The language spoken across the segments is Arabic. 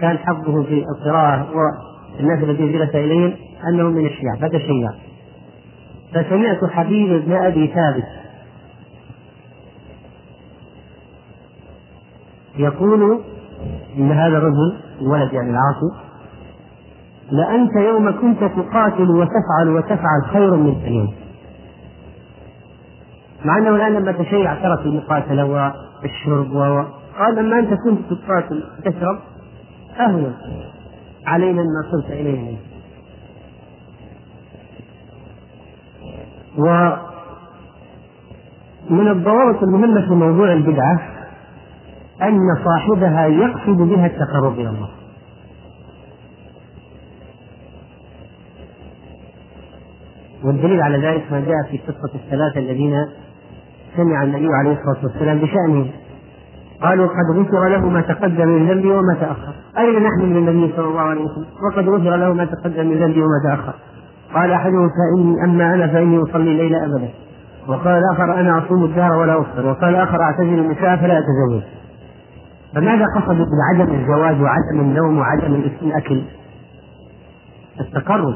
كان حظه في القراءة والناس الذين جلس إليهم أنه من الشيعة فتشيع فسمعت حبيب بن أبي ثابت يقول إن هذا الرجل الولد يعني العاصي لأنت يوم كنت تقاتل وتفعل وتفعل خير من اليوم. مع أنه الآن لما تشيع ترك المقاتلة والشرب و قال لما أنت كنت تقاتل وتشرب أهون. علينا ما صرت إليه. ومن الضوابط المهمة في موضوع البدعة أن صاحبها يقصد بها التقرب إلى الله. والدليل على ذلك ما جاء في قصة الثلاثة الذين سمع النبي عليه الصلاة والسلام بشأنهم قالوا قد غفر له ما تقدم من ذنبه وما تأخر. أين نحن من النبي صلى الله عليه وسلم؟ وقد غفر له ما تقدم من ذنبه وما تأخر. قال أحدهم فإني أما أنا فإني أصلي الليل أبدا. وقال الآخر أنا أصوم الدهر ولا أفطر. وقال الآخر أعتزل النساء فلا أتزوج. فماذا قصدوا بعدم الزواج وعدم النوم وعدم الأكل؟ التقرب.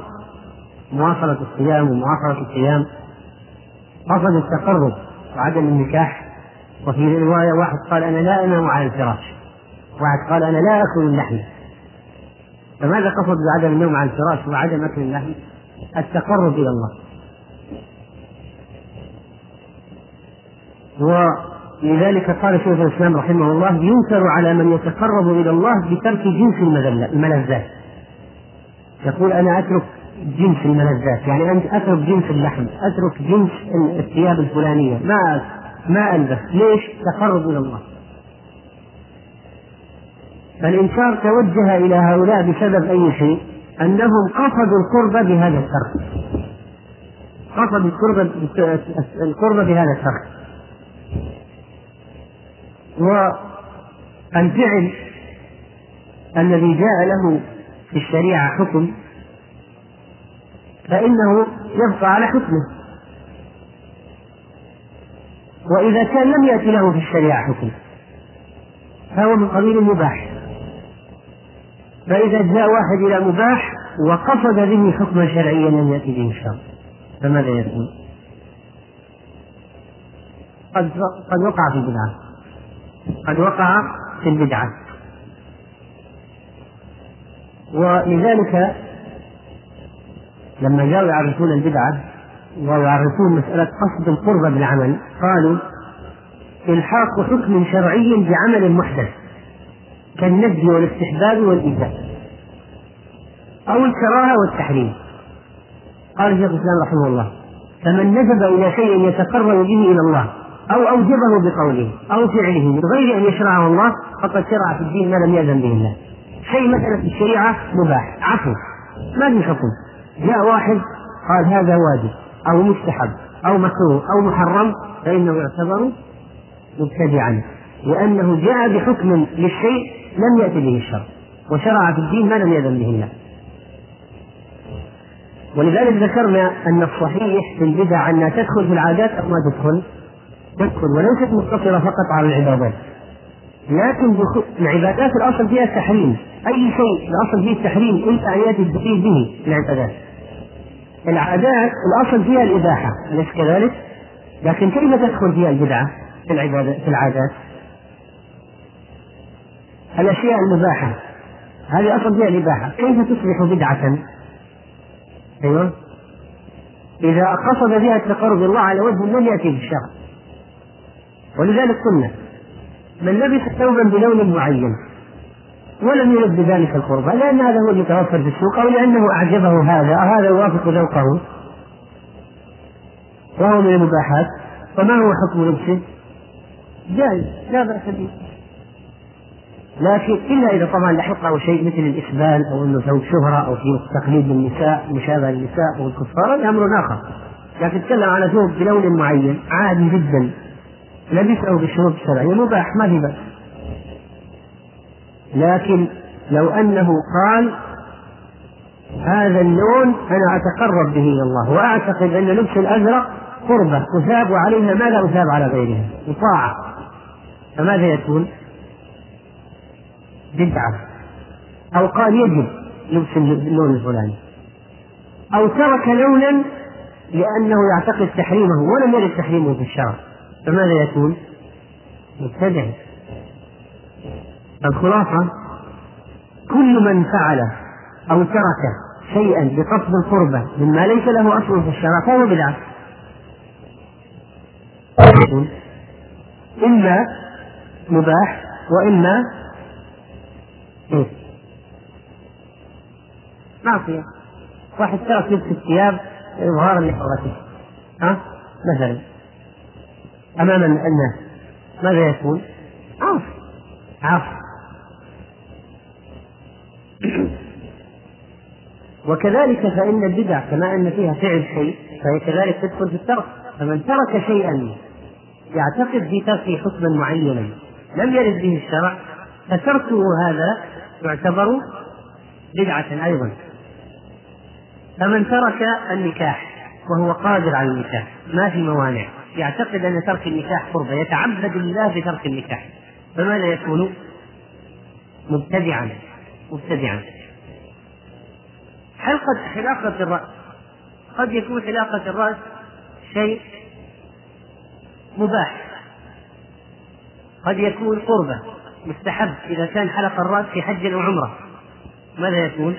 مواصلة الصيام ومواصلة القيام. قصد التقرب وعدم النكاح. وفي رواية واحد قال أنا لا أنام على الفراش. واحد قال أنا لا أكل اللحم. فماذا قصد بعدم النوم على الفراش وعدم أكل اللحم؟ التقرب إلى الله. ولذلك قال شيخ الإسلام رحمه الله ينكر على من يتقرب إلى الله بترك جنس الملذات. يقول أنا أترك جنس الملذات. يعني أنت أترك جنس اللحم أترك جنس الثياب الفلانية. ما ما ألبس ليش؟ تقرب إلى الله. فالإنكار توجه إلى هؤلاء بسبب أي شيء؟ أنهم قصدوا القرب بهذا الترك قصدوا القرب القرب بهذا الترك والفعل الذي جاء له في الشريعة حكم فإنه يبقى على حكمه. وإذا كان لم يأتي له في الشريعة حكم فهو من قبيل المباح فإذا جاء واحد إلى مباح وقصد به حكما شرعيا لم يأتي به الشرع فماذا يكون؟ قد قد وقع في البدعة. قد وقع في البدعة. ولذلك لما جاءوا يعرفون البدعة ويعرفون مسألة قصد القربة بالعمل قالوا إلحاق حكم شرعي بعمل محدث كالنهي والاستحباب والإيجاب أو الكراهة والتحريم. قال شيخ الإسلام رحمه الله فمن نسب إلى شيء يتقرب به إلى الله أو أوجبه بقوله أو فعله من غير أن يشرعه الله فقد شرع في الدين ما لم يأذن به الله. شيء مثلا في الشريعة مباح عفو ما في حكم. جاء واحد قال هذا واجب. أو مستحب أو مكروه أو محرم فإنه يعتبر مبتدعا لأنه جاء بحكم للشيء لم يأتي به الشرع وشرع في الدين ما لم يأذن به الله. ولذلك ذكرنا أن الصحيح في البدع أنها تدخل في العادات أو ما تدخل تدخل وليست مقتصرة فقط على العبادات. لكن العبادات الأصل فيها التحريم. أي شيء الأصل فيه التحريم إلا أن يأتي به العبادات. العادات الأصل فيها الإباحة أليس كذلك؟ لكن كيف تدخل فيها البدعة في العبادة في العادات؟ الأشياء المباحة هذه أصل فيها الإباحة كيف تصبح بدعة؟ أيوه إذا قصد بها التقرب الله على وجه لم يأتي بالشرع ولذلك قلنا من لبس ثوبا بلون معين ولم يرد بذلك القربى لأن هذا هو المتوفر في السوق أو لأنه أعجبه هذا أو هذا يوافق ذوقه. وهو من المباحات. فما هو حكم لبسه؟ جائز لا بأس به. لكن إلا إذا طبعا لحقه شيء مثل الإسبال أو أنه ثوب شهرة أو في تقليد النساء مشابه للنساء أو الكفار هذا أمر آخر. لكن تكلم على ثوب بلون معين عادي جدا لبسه بالشروط الشرعية مباح ما في بأس. لكن لو أنه قال هذا اللون أنا أتقرب به إلى الله وأعتقد أن لبس الأزرق قربة أثاب عليها ما لا أثاب على غيرها؟ وطاعة فماذا يكون؟ بدعة. أو قال يجب لبس اللون الفلاني. أو ترك لونا لأنه يعتقد تحريمه ولم يرد تحريمه في الشرع. فماذا يكون؟ مبتدع. الخلاصة كل من فعل أو ترك شيئا بقصد القربة مما ليس له أصل في الشرع فهو بدعة. إما مباح وإما إيه؟ معصية. واحد ترك لبس الثياب إظهارا لحرته. ها؟ مثلا. أمام الناس ماذا يكون؟ عاصي. عاصي. وكذلك فإن البدع كما أن فيها فعل شيء فهي كذلك تدخل في الترك. فمن ترك شيئا يعتقد في تركه حكما معينا لم يرد به الشرع فتركه هذا يعتبر بدعة أيضا. فمن ترك النكاح وهو قادر على النكاح ما في موانع. يعتقد أن ترك النكاح قربة يتعبد الله بترك النكاح. فماذا يكون؟ مبتدعا مبتدعا. حلقة حلاقة الرأس؟ قد يكون حلاقة الرأس شيء مباح. قد يكون قربة مستحب إذا كان حلق الرأس في حج أو عمرة. ماذا يكون؟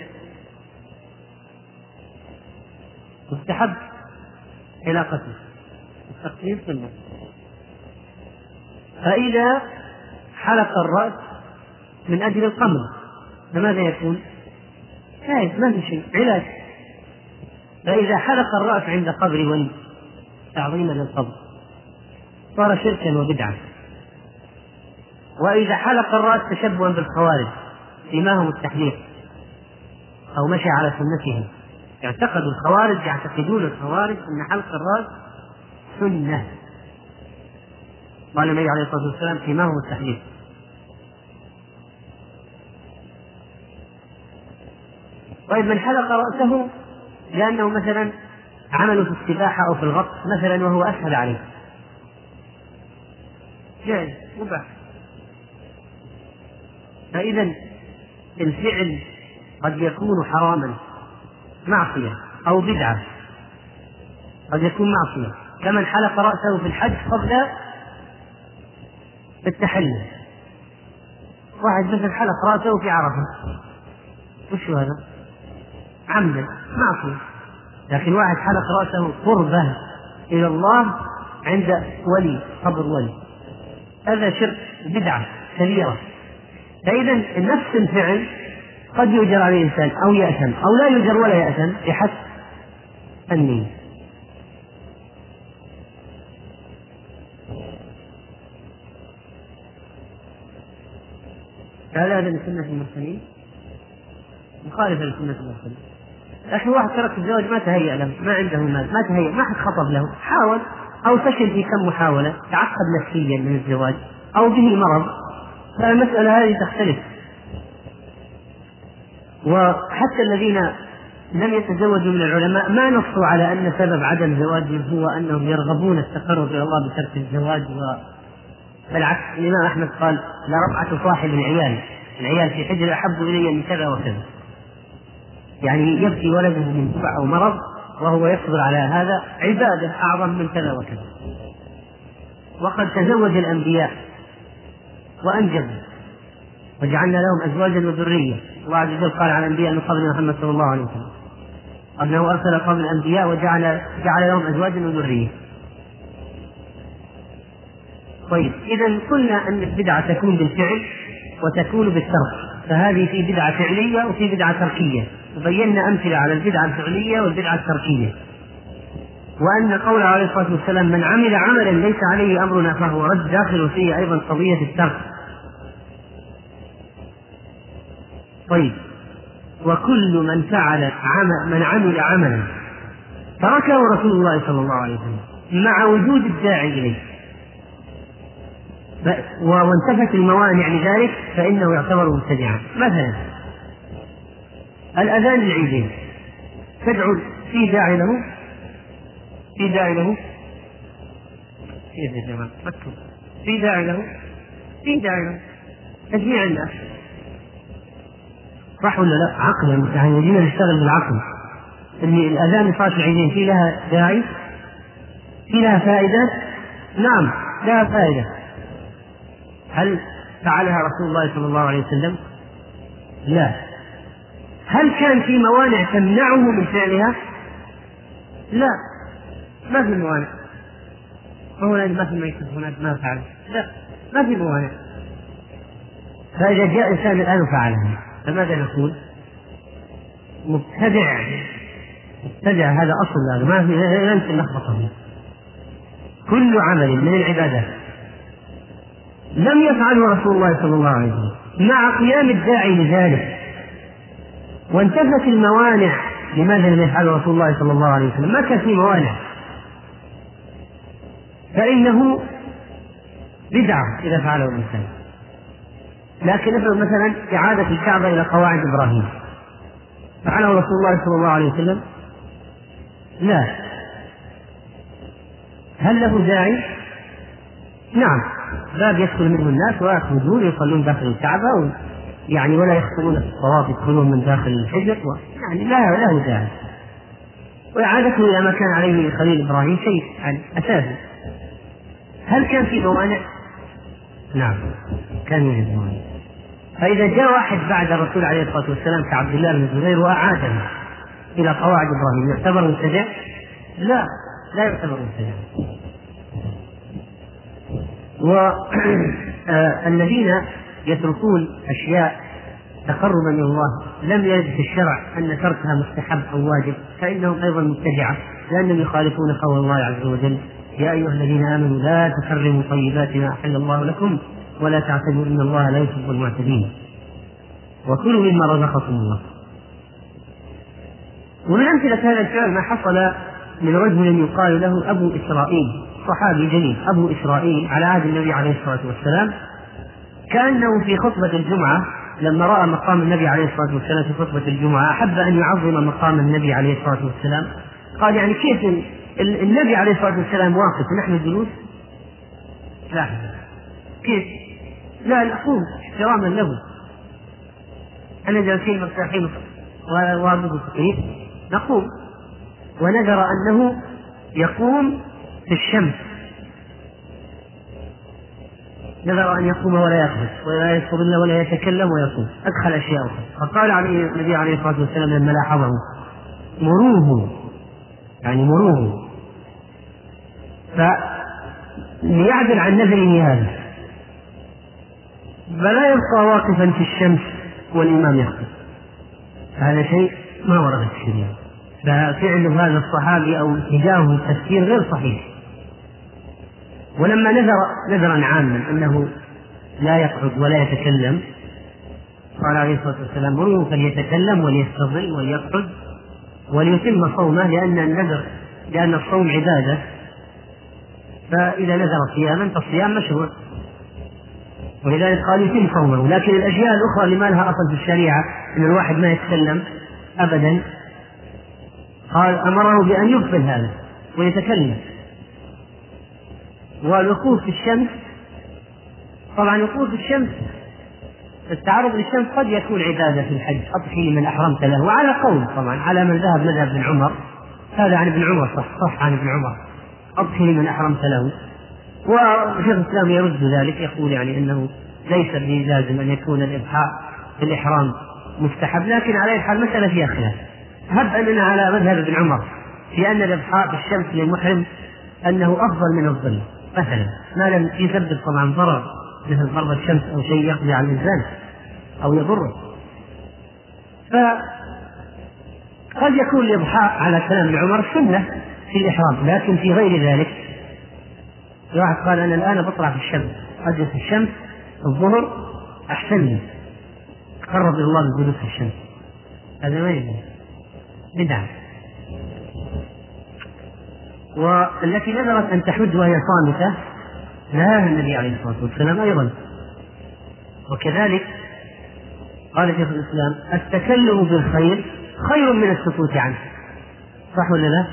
مستحب حلاقته التقليد سنة. فإذا حلق الرأس من أجل القمر فماذا يكون؟ جائز ما في شيء. علاج. فإذا حلق الرأس عند قبر ولي تعظيما للقبر. صار شركا وبدعة وإذا حلق الرأس تشبها بالخوارج سيماهم التحليق أو مشى على سنتهم. اعتقدوا الخوارج يعتقدون الخوارج أن حلق الرأس سنة. قال النبي عليه الصلاة والسلام سيماهم التحليق. طيب من حلق رأسه لأنه مثلا عمله في السباحة أو في الغطس مثلا وهو أسهل عليه. جائز مباح. فإذا الفعل قد يكون حراما معصية أو بدعة. قد يكون معصية. كمن حلق رأسه في الحج قبل التحلل. واحد مثلا حلق رأسه في عرفة. وش هذا؟ عمدا معصية لكن واحد حلق رأسه قربة إلى الله عند ولي قبر ولي. هذا شرك بدعة كبيرة. فإذا نفس الفعل قد يؤجر عليه الإنسان أو يأثم أو لا يؤجر ولا يأثم بحسب النية. هل هذا من سنة المرسلين؟ مخالفة لسنة المرسلين. لكن واحد ترك الزواج ما تهيأ له ما عنده مال ما تهيأ ما حد خطب له. حاول أو فشل في كم محاولة تعقد نفسيا من الزواج أو به مرض. فالمسألة هذه تختلف. وحتى الذين لم يتزوجوا من العلماء ما نصوا على أن سبب عدم زواجهم هو أنهم يرغبون التقرب إلى الله بترك الزواج و. بالعكس الإمام أحمد قال لرفعة صاحب العيال العيال في حجر أحب إلي من كذا وكذا. يعني يبكي ولده من جوع أو مرض وهو يصبر على هذا عبادة أعظم من كذا وكذا. وقد تزوج الأنبياء وأنجبوا وجعلنا لهم أزواجا وذرية. الله عز وجل قال على الأنبياء من قبل محمد صلى الله عليه وسلم أنه أرسل قبل الأنبياء وجعل جعل لهم أزواجا وذرية. طيب إذا قلنا أن البدعة تكون بالفعل وتكون بالترك فهذه في بدعة فعلية وفي بدعة تركية. وبينا أمثلة على البدعة الفعلية والبدعة التركية. وأن قول عليه الصلاة والسلام من عمل عملا ليس عليه أمرنا فهو رد داخل فيه أيضا قضية الترك. طيب. وكل من فعل عمل من عمل عملا تركه رسول الله صلى الله عليه وسلم مع وجود الداعي إليه. وانتفت الموانع لذلك فإنه يعتبر مبتدعا. مثلا الأذان العيدين تدعو في داعي له في داعي له كيف يا جماعة في داعي له في داعي له تجميع الناس صح ولا لا؟ عقلا يعني يجينا نشتغل بالعقل اللي الأذان صلاة العيدين في لها داعي؟ في لها فائدة؟ نعم لها فائدة هل فعلها رسول الله صلى الله عليه وسلم؟ لا هل كان في موانع تمنعه من فعلها؟ لا ما في موانع. فهو ما في ما هناك؟ ما فعل. لا ما في موانع. فإذا جاء إنسان الآن وفعلها فماذا نقول؟ مبتدع. مبتدع هذا أصل هذا ما في لا يمكن كل عمل من العبادات لم يفعله رسول الله صلى الله عليه وسلم مع قيام الداعي لذلك. وانتفت الموانع لماذا لم يفعله رسول الله صلى الله عليه وسلم؟ ما كان في موانع. فإنه بدعة إذا فعله الإنسان. لكن افرض مثلا إعادة الكعبة إلى قواعد إبراهيم. فعله رسول الله صلى الله عليه وسلم؟ لا. هل له داعي؟ نعم. باب يدخل منه الناس ويخرجون يصلون داخل الكعبة يعني ولا يخطئون في الطواف يدخلون من داخل الحجر يعني لا له داعي وإعادته إلى ما كان عليه خليل إبراهيم شيء يعني أساسي هل كان في موانع؟ نعم كان يوجد موانع فإذا جاء واحد بعد الرسول عليه الصلاة والسلام كعبد الله بن الزبير وأعاده إلى قواعد إبراهيم يعتبر مبتدع؟ لا لا يعتبر مبتدع والذين يتركون أشياء تقربا من الله. لم يرد في الشرع أن تركها مستحب أو واجب فإنهم أيضا مبتدعة لأنهم يخالفون قول الله عز وجل يا أيها الذين آمنوا لا تحرموا طيبات ما أحل الله لكم ولا تعتدوا إن الله لا يحب المعتدين. وكلوا مما رزقكم الله. ومن أمثلة هذا الفعل ما حصل من رجل يقال له أبو إسرائيل صحابي جليل أبو إسرائيل على عهد النبي عليه الصلاة والسلام كأنه في خطبة الجمعة لما رأى مقام النبي عليه الصلاة والسلام في خطبة الجمعة أحب أن يعظم مقام النبي عليه الصلاة والسلام. قال يعني كيف النبي عليه الصلاة والسلام واقف؟ ونحن جلوس؟ لا. كيف؟ لا نقوم. احتراما له. أنا جالسين مرتاحين كيف نقوم. ونذر أنه يقوم في الشمس نذر أن يقوم ولا يخرج ولا يستظل ولا يتكلم ويقوم أدخل أشياء أخرى فقال عليه النبي عليه الصلاة والسلام لما لاحظه مروه. يعني مروه. فليعدل عن نذره هذا فلا يبقى واقفا في الشمس والإمام يخطب هذا شيء ما ورد في الشريعة. ففعل هذا الصحابي أو اتجاهه التفكير غير صحيح. ولما نذر نذرا عاما أنه لا يقعد ولا يتكلم قال عليه الصلاة والسلام مروه فليتكلم وليستظل وليقعد وليتم صومه لأن النذر لأن الصوم عبادة. فإذا نذر صياما فالصيام مشروع. ولذلك قال يتم صومه لكن الأشياء الأخرى اللي ما لها أصل في الشريعة إن الواحد ما يتكلم ابدا قال أمره بأن يقبل هذا ويتكلم. والوقوف في الشمس؟ طبعا الوقوف في الشمس التعرض للشمس قد يكون عبادة في الحج أضحي لمن أحرمت له وعلى قول طبعا على من ذهب مذهب ابن عمر هذا عن ابن عمر صح صح عن ابن عمر أضحي لمن أحرمت له. وشيخ الإسلام يرد ذلك يقول يعني أنه ليس بلازم أن يكون الإضحاء في الإحرام مستحب لكن على الحال مسألة فيها خلاف. هب أننا على مذهب ابن عمر في أن الإضحاء الشمس للمحرم أنه أفضل من الظل. مثلا ما لم يسبب طبعا ضرر مثل ضرب الشمس أو شيء يقضي على الإنسان أو يضره. فقد يكون الإضحاء على كلام عمر سنة في الإحرام لكن في غير ذلك. واحد قال أنا الآن بطلع في الشمس أجلس في الشمس الظهر احسن لي تقرب إلى الله بالجلوس في الشمس. هذا ما يجوز. بدعة. والتي نذرت أن تحج وهي صامتة نهاها النبي عليه الصلاة والسلام أيضا. وكذلك قال شيخ الإسلام التكلم بالخير خير من السكوت عنه. صح ولا لا؟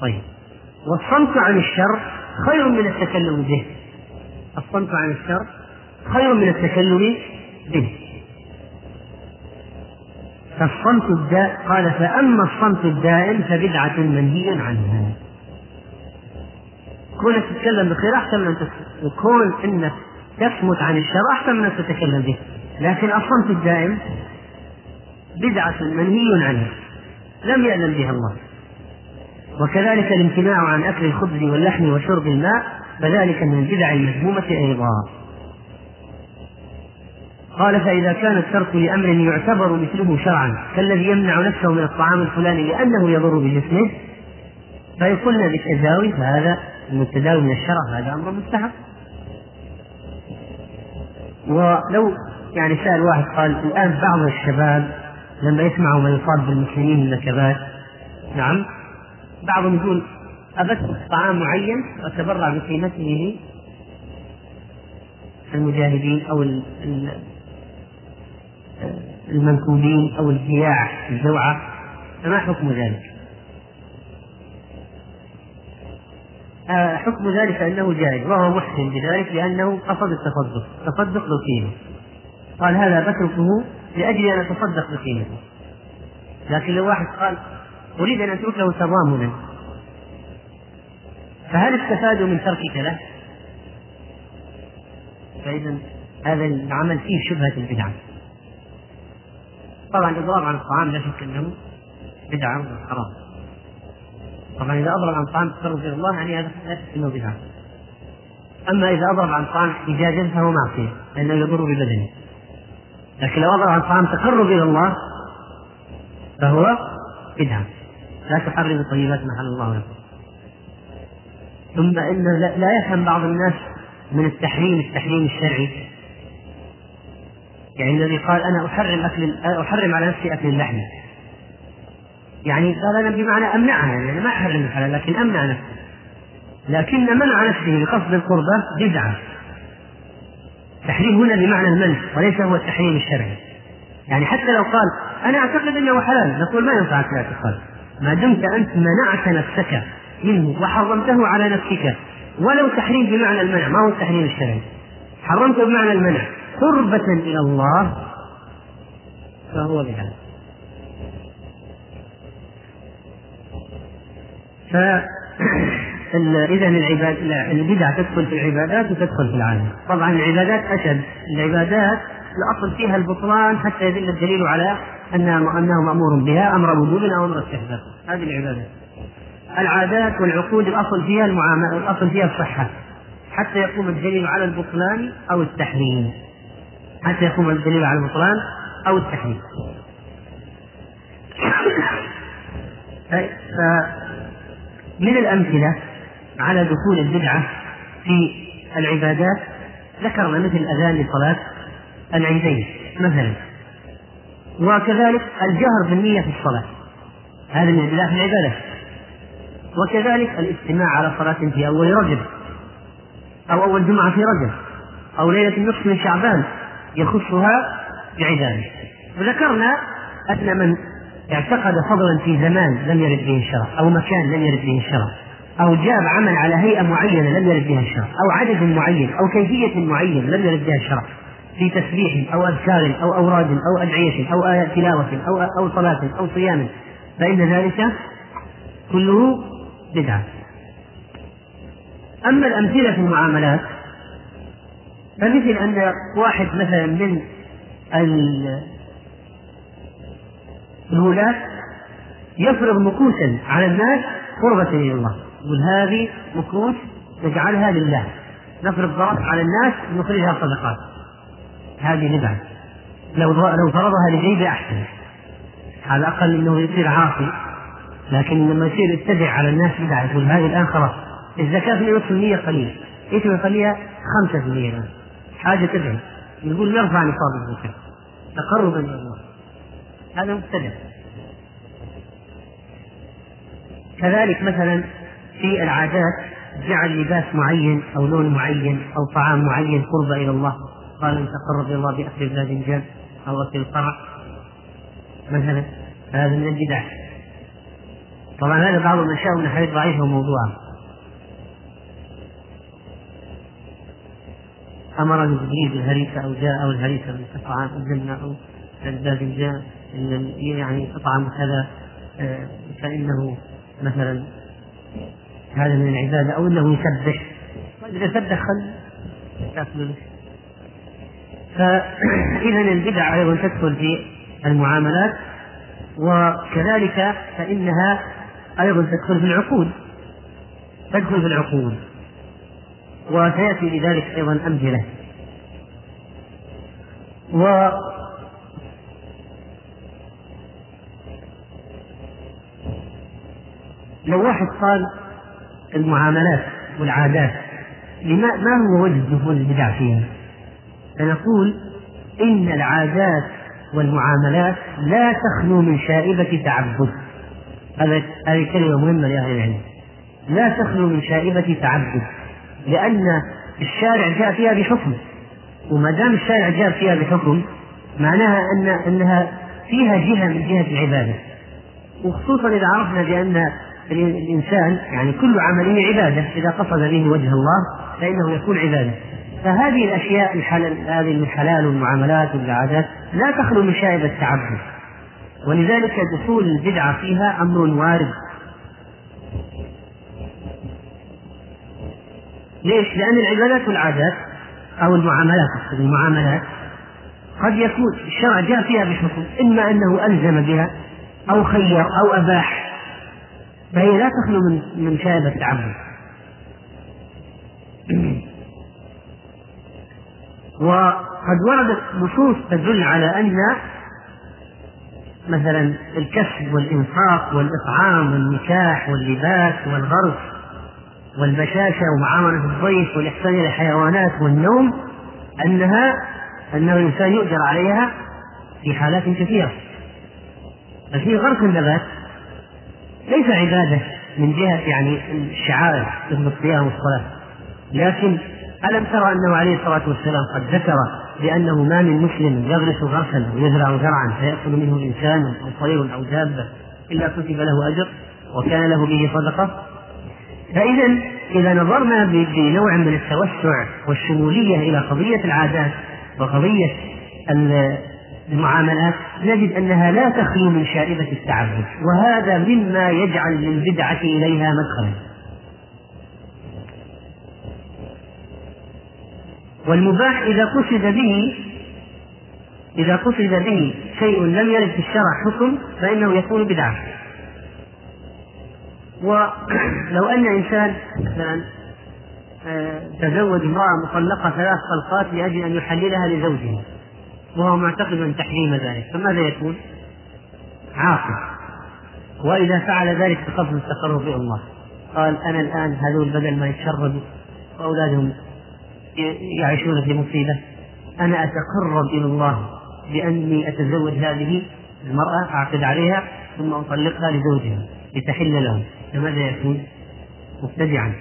طيب. والصمت عن الشر خير من التكلم به. الصمت عن الشر خير من التكلم به. فالصمت الدائم قال فأما الصمت الدائم فبدعة منهي عنها. كونك تتكلم بخير أحسن من أن وكون أنك تصمت عن الشر أحسن من أن تتكلم به. لكن الصمت الدائم بدعة منهي عنها. لم يأذن بها الله. وكذلك الامتناع عن أكل الخبز واللحم وشرب الماء فذلك من البدع المذمومة أيضا. قال فإذا كان الترك لأمر يعتبر مثله شرعا كالذي يمنع نفسه من الطعام الفلاني لأنه يضر بجسمه فإن قلنا بالتداوي فهذا من التداوي من الشرع هذا أمر مستحب ولو يعني سأل واحد قال الآن بعض الشباب لما يسمعوا ما يصاب بالمسلمين من نكبات نعم بعضهم يقول أبث طعام معين وأتبرع بقيمته المجاهدين أو المنكوبين أو الجياع الجوعة فما حكم ذلك؟ حكم ذلك أنه جائز وهو محسن بذلك لأنه قصد التصدق تصدق بقيمة. قال هذا بتركه لأجل أن أتصدق بقيمته لكن لو واحد قال أريد أن أترك له تضامنا فهل استفادوا من تركك له؟ فإذا هذا العمل فيه شبهة البدعة. طبعا الإضراب عن الطعام لا شك أنه بدعة وحرام. طبعا إذا أضرب عن الطعام تقرب إلى الله يعني هذا لا أنه بدعة أما إذا أضرب عن الطعام احتجاجا فهو معصية لأنه يضر ببدنه. لكن لو أضرب عن الطعام تقرب إلى الله فهو بدعة لا تحرم الطيبات محل الله لكم. ثم إن لا يفهم بعض الناس من التحريم التحريم الشرعي. يعني الذي قال أنا أحرم أكل أحرم على نفسي أكل اللحم. يعني قال أنا بمعنى أمنعها يعني ما احرم الحلال لكن أمنع نفسي لكن منع نفسه بقصد القربة بدعة. تحريم هنا بمعنى المنع وليس هو التحريم الشرعي. يعني حتى لو قال أنا أعتقد إنه حلال نقول ما ينفعك الاعتقاد ما دمت أنت منعت نفسك منه وحرمته على نفسك ولو تحريم بمعنى المنع ما هو التحريم الشرعي. حرمته بمعنى المنع. قربة إلى الله فهو بهذا. إذا العباد البدع تدخل في العبادات وتدخل في العالم. طبعا العبادات أشد. العبادات الأصل فيها البطلان حتى يدل الدليل على أنها أنه مأمور بها أمر وجوب أو أمر استحباب. هذه العبادات العادات والعقود الأصل فيها المعاملة الأصل فيها الصحة. حتى يقوم الدليل على البطلان أو التحريم. حتى يقوم الدليل على البطلان أو التحريم. فمن الأمثلة على دخول البدعة في العبادات. ذكرنا مثل أذان لصلاة العيدين مثلا. وكذلك الجهر بالنية في الصلاة. هذا من البدع في العبادة. وكذلك الاجتماع على صلاة في أول رجب أو أول جمعة في رجب أو ليلة النصف من شعبان يخصها بعباده. وذكرنا أن من اعتقد فضلا في زمان لم يرد به الشرع أو مكان لم يرد به الشرع أو جاب عمل على هيئة معينة لم يرد بها الشرع أو عدد معين أو كيفية معينة لم يرد بها الشرع في تسبيح أو أذكار أو أوراد أو أدعية أو آيات تلاوة أو أو صلاة أو صيام فإن ذلك كله بدعة. أما الأمثلة في المعاملات فمثل أن واحد مثلا من الولاة يفرض مكوسا على الناس قربة إلى الله. يقول هذه مكوس نجعلها لله. نفرض ضرب على الناس نخرجها صدقات. هذه بدعة لو لو فرضها لجيبه أحسن. على الأقل أنه يصير عاصي. لكن لما يصير يتبع على الناس بدعة. يقول هذه الآن خلاص. الزكاة في نصف المية قليل. إيش يخليها 5% الآن حاجة تدعي يقول نرفع نصاب الزكاة. تقربا إلى الله. هذا مبتدع كذلك مثلا في العادات جعل لباس معين أو لون معين أو طعام معين قرب إلى الله. قال أن تقرب إلى الله بأكل الباذنجان أو أكل القرع. مثلا هذا من البدع. طبعا هذا بعض الأشياء من الحديث ضعيفة وموضوعة أمرني جبريل بالهريسة أو جاء أو الهريسة من طعام الجنة أو الباذنجان يعني أطعم كذا آه، فإنه مثلا هذا من العبادة أو أنه يسبح. إذا سبح خل تأكل فإذا البدع أيضا تدخل في المعاملات وكذلك فإنها أيضا تدخل في العقود تدخل في العقود وسيأتي لذلك أيضا أمثلة. و لو واحد قال المعاملات والعادات لما ما هو وجه دخول البدع فيها؟ فنقول إن العادات والمعاملات لا تخلو من شائبة تعبد. هذه كلمة مهمة لأهل العلم. لا تخلو من شائبة تعبد لأن الشارع جاء فيها بحكم. وما دام الشارع جاء فيها بحكم معناها أن أنها فيها جهة من جهة العبادة. وخصوصا إذا عرفنا بأن الإنسان يعني كل عملية عبادة إذا قصد به وجه الله فإنه يكون عبادة. فهذه الأشياء الحلال هذه الحلال والمعاملات والعادات لا تخلو من شائبة التعبد. ولذلك دخول البدعة فيها أمر وارد. ليش؟ لأن العبادات والعادات أو المعاملات المعاملات قد يكون الشرع جاء فيها بحكم إما أنه ألزم بها أو خير أو أباح. فهي لا تخلو من من شائبة التعبد وقد وردت نصوص تدل على أن مثلا الكسب والإنفاق والإطعام والنكاح واللباس والغرس والبشاشة ومعاملة الضيف والإحسان إلى الحيوانات والنوم أنها أنه الإنسان يؤجر عليها في حالات كثيرة. ففي غرس النبات ليس عبادة من جهة يعني الشعائر مثل الصيام والصلاة. لكن ألم ترى أنه عليه الصلاة والسلام قد ذكر بأنه ما من مسلم يغرس غرسا ويزرع زرعا فيأكل منه إنسان أو طير أو دابة إلا كتب له أجر وكان له به صدقة؟ فإذا إذا نظرنا بنوع من التوسع والشمولية إلى قضية العادات وقضية المعاملات نجد أنها لا تخلو من شائبة التعبد وهذا مما يجعل للبدعة إليها مدخلا. والمباح إذا قصد به إذا قصد به شيء لم يرد في الشرع حكم فإنه يكون بدعة. ولو أن إنسان مثلا آه، تزوج امرأة مطلقة ثلاث طلقات لأجل أن يحللها لزوجه وهو معتقد تحريم ذلك. فماذا يكون؟ عاقل وإذا فعل ذلك بقصد التقرب إلى الله. قال أنا الآن هذول بدل ما يتشردوا وأولادهم يعيشون في مصيبة أنا أتقرب إلى الله بأني أتزوج هذه المرأة أعقد عليها ثم أطلقها لزوجها لتحل لهم. فماذا يكون؟ مبتدعا.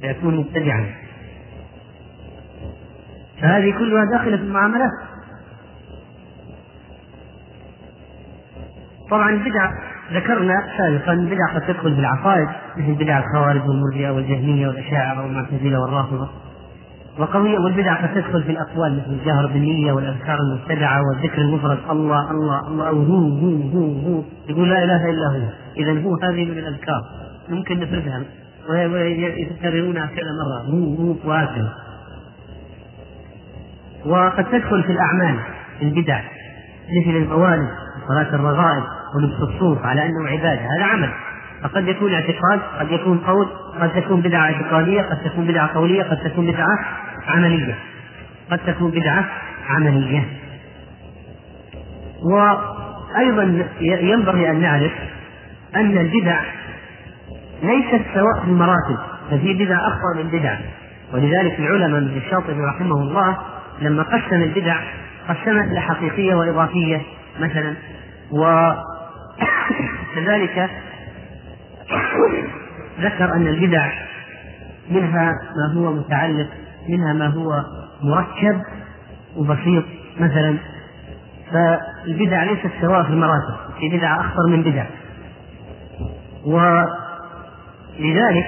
فيكون مبتدعا. فهذه كلها داخلة في المعاملات. طبعا البدع ذكرنا سابقا بدع قد تدخل في العقائد مثل بدع الخوارج والمرجئة والجهمية والأشاعرة والمعتزلة والرافضة. وقضية والبدع قد تدخل في الأقوال مثل الجهر بالنية والأذكار المبتدعة والذكر المفرد. الله الله الله أو هو هو هو هو يقول لا إله إلا هو. إذا هو هذه من الأذكار. ممكن نفردها ويكررونها كذا مرة. هو هو وهكذا وقد تدخل في الأعمال البدع مثل الموالد وصلاة الرغائب. ولبس الصوف على أنه عبادة. هذا عمل. فقد يكون اعتقاد قد يكون قول قد تكون بدعة اعتقادية قد تكون بدعة قولية قد تكون بدعة عملية. قد تكون بدعة عملية. وأيضا ينبغي أن نعرف أن البدع ليست سواء في المراتب ففي بدع أخطر من بدع. ولذلك العلماء مثل الشاطبي رحمه الله لما قسم البدع قسمها إلى حقيقية وإضافية مثلا. وكذلك ذكر أن البدع منها ما هو متعلق منها ما هو مركب وبسيط مثلا. فالبدع ليست سواء في المراتب في بدع أخطر من بدع. ولذلك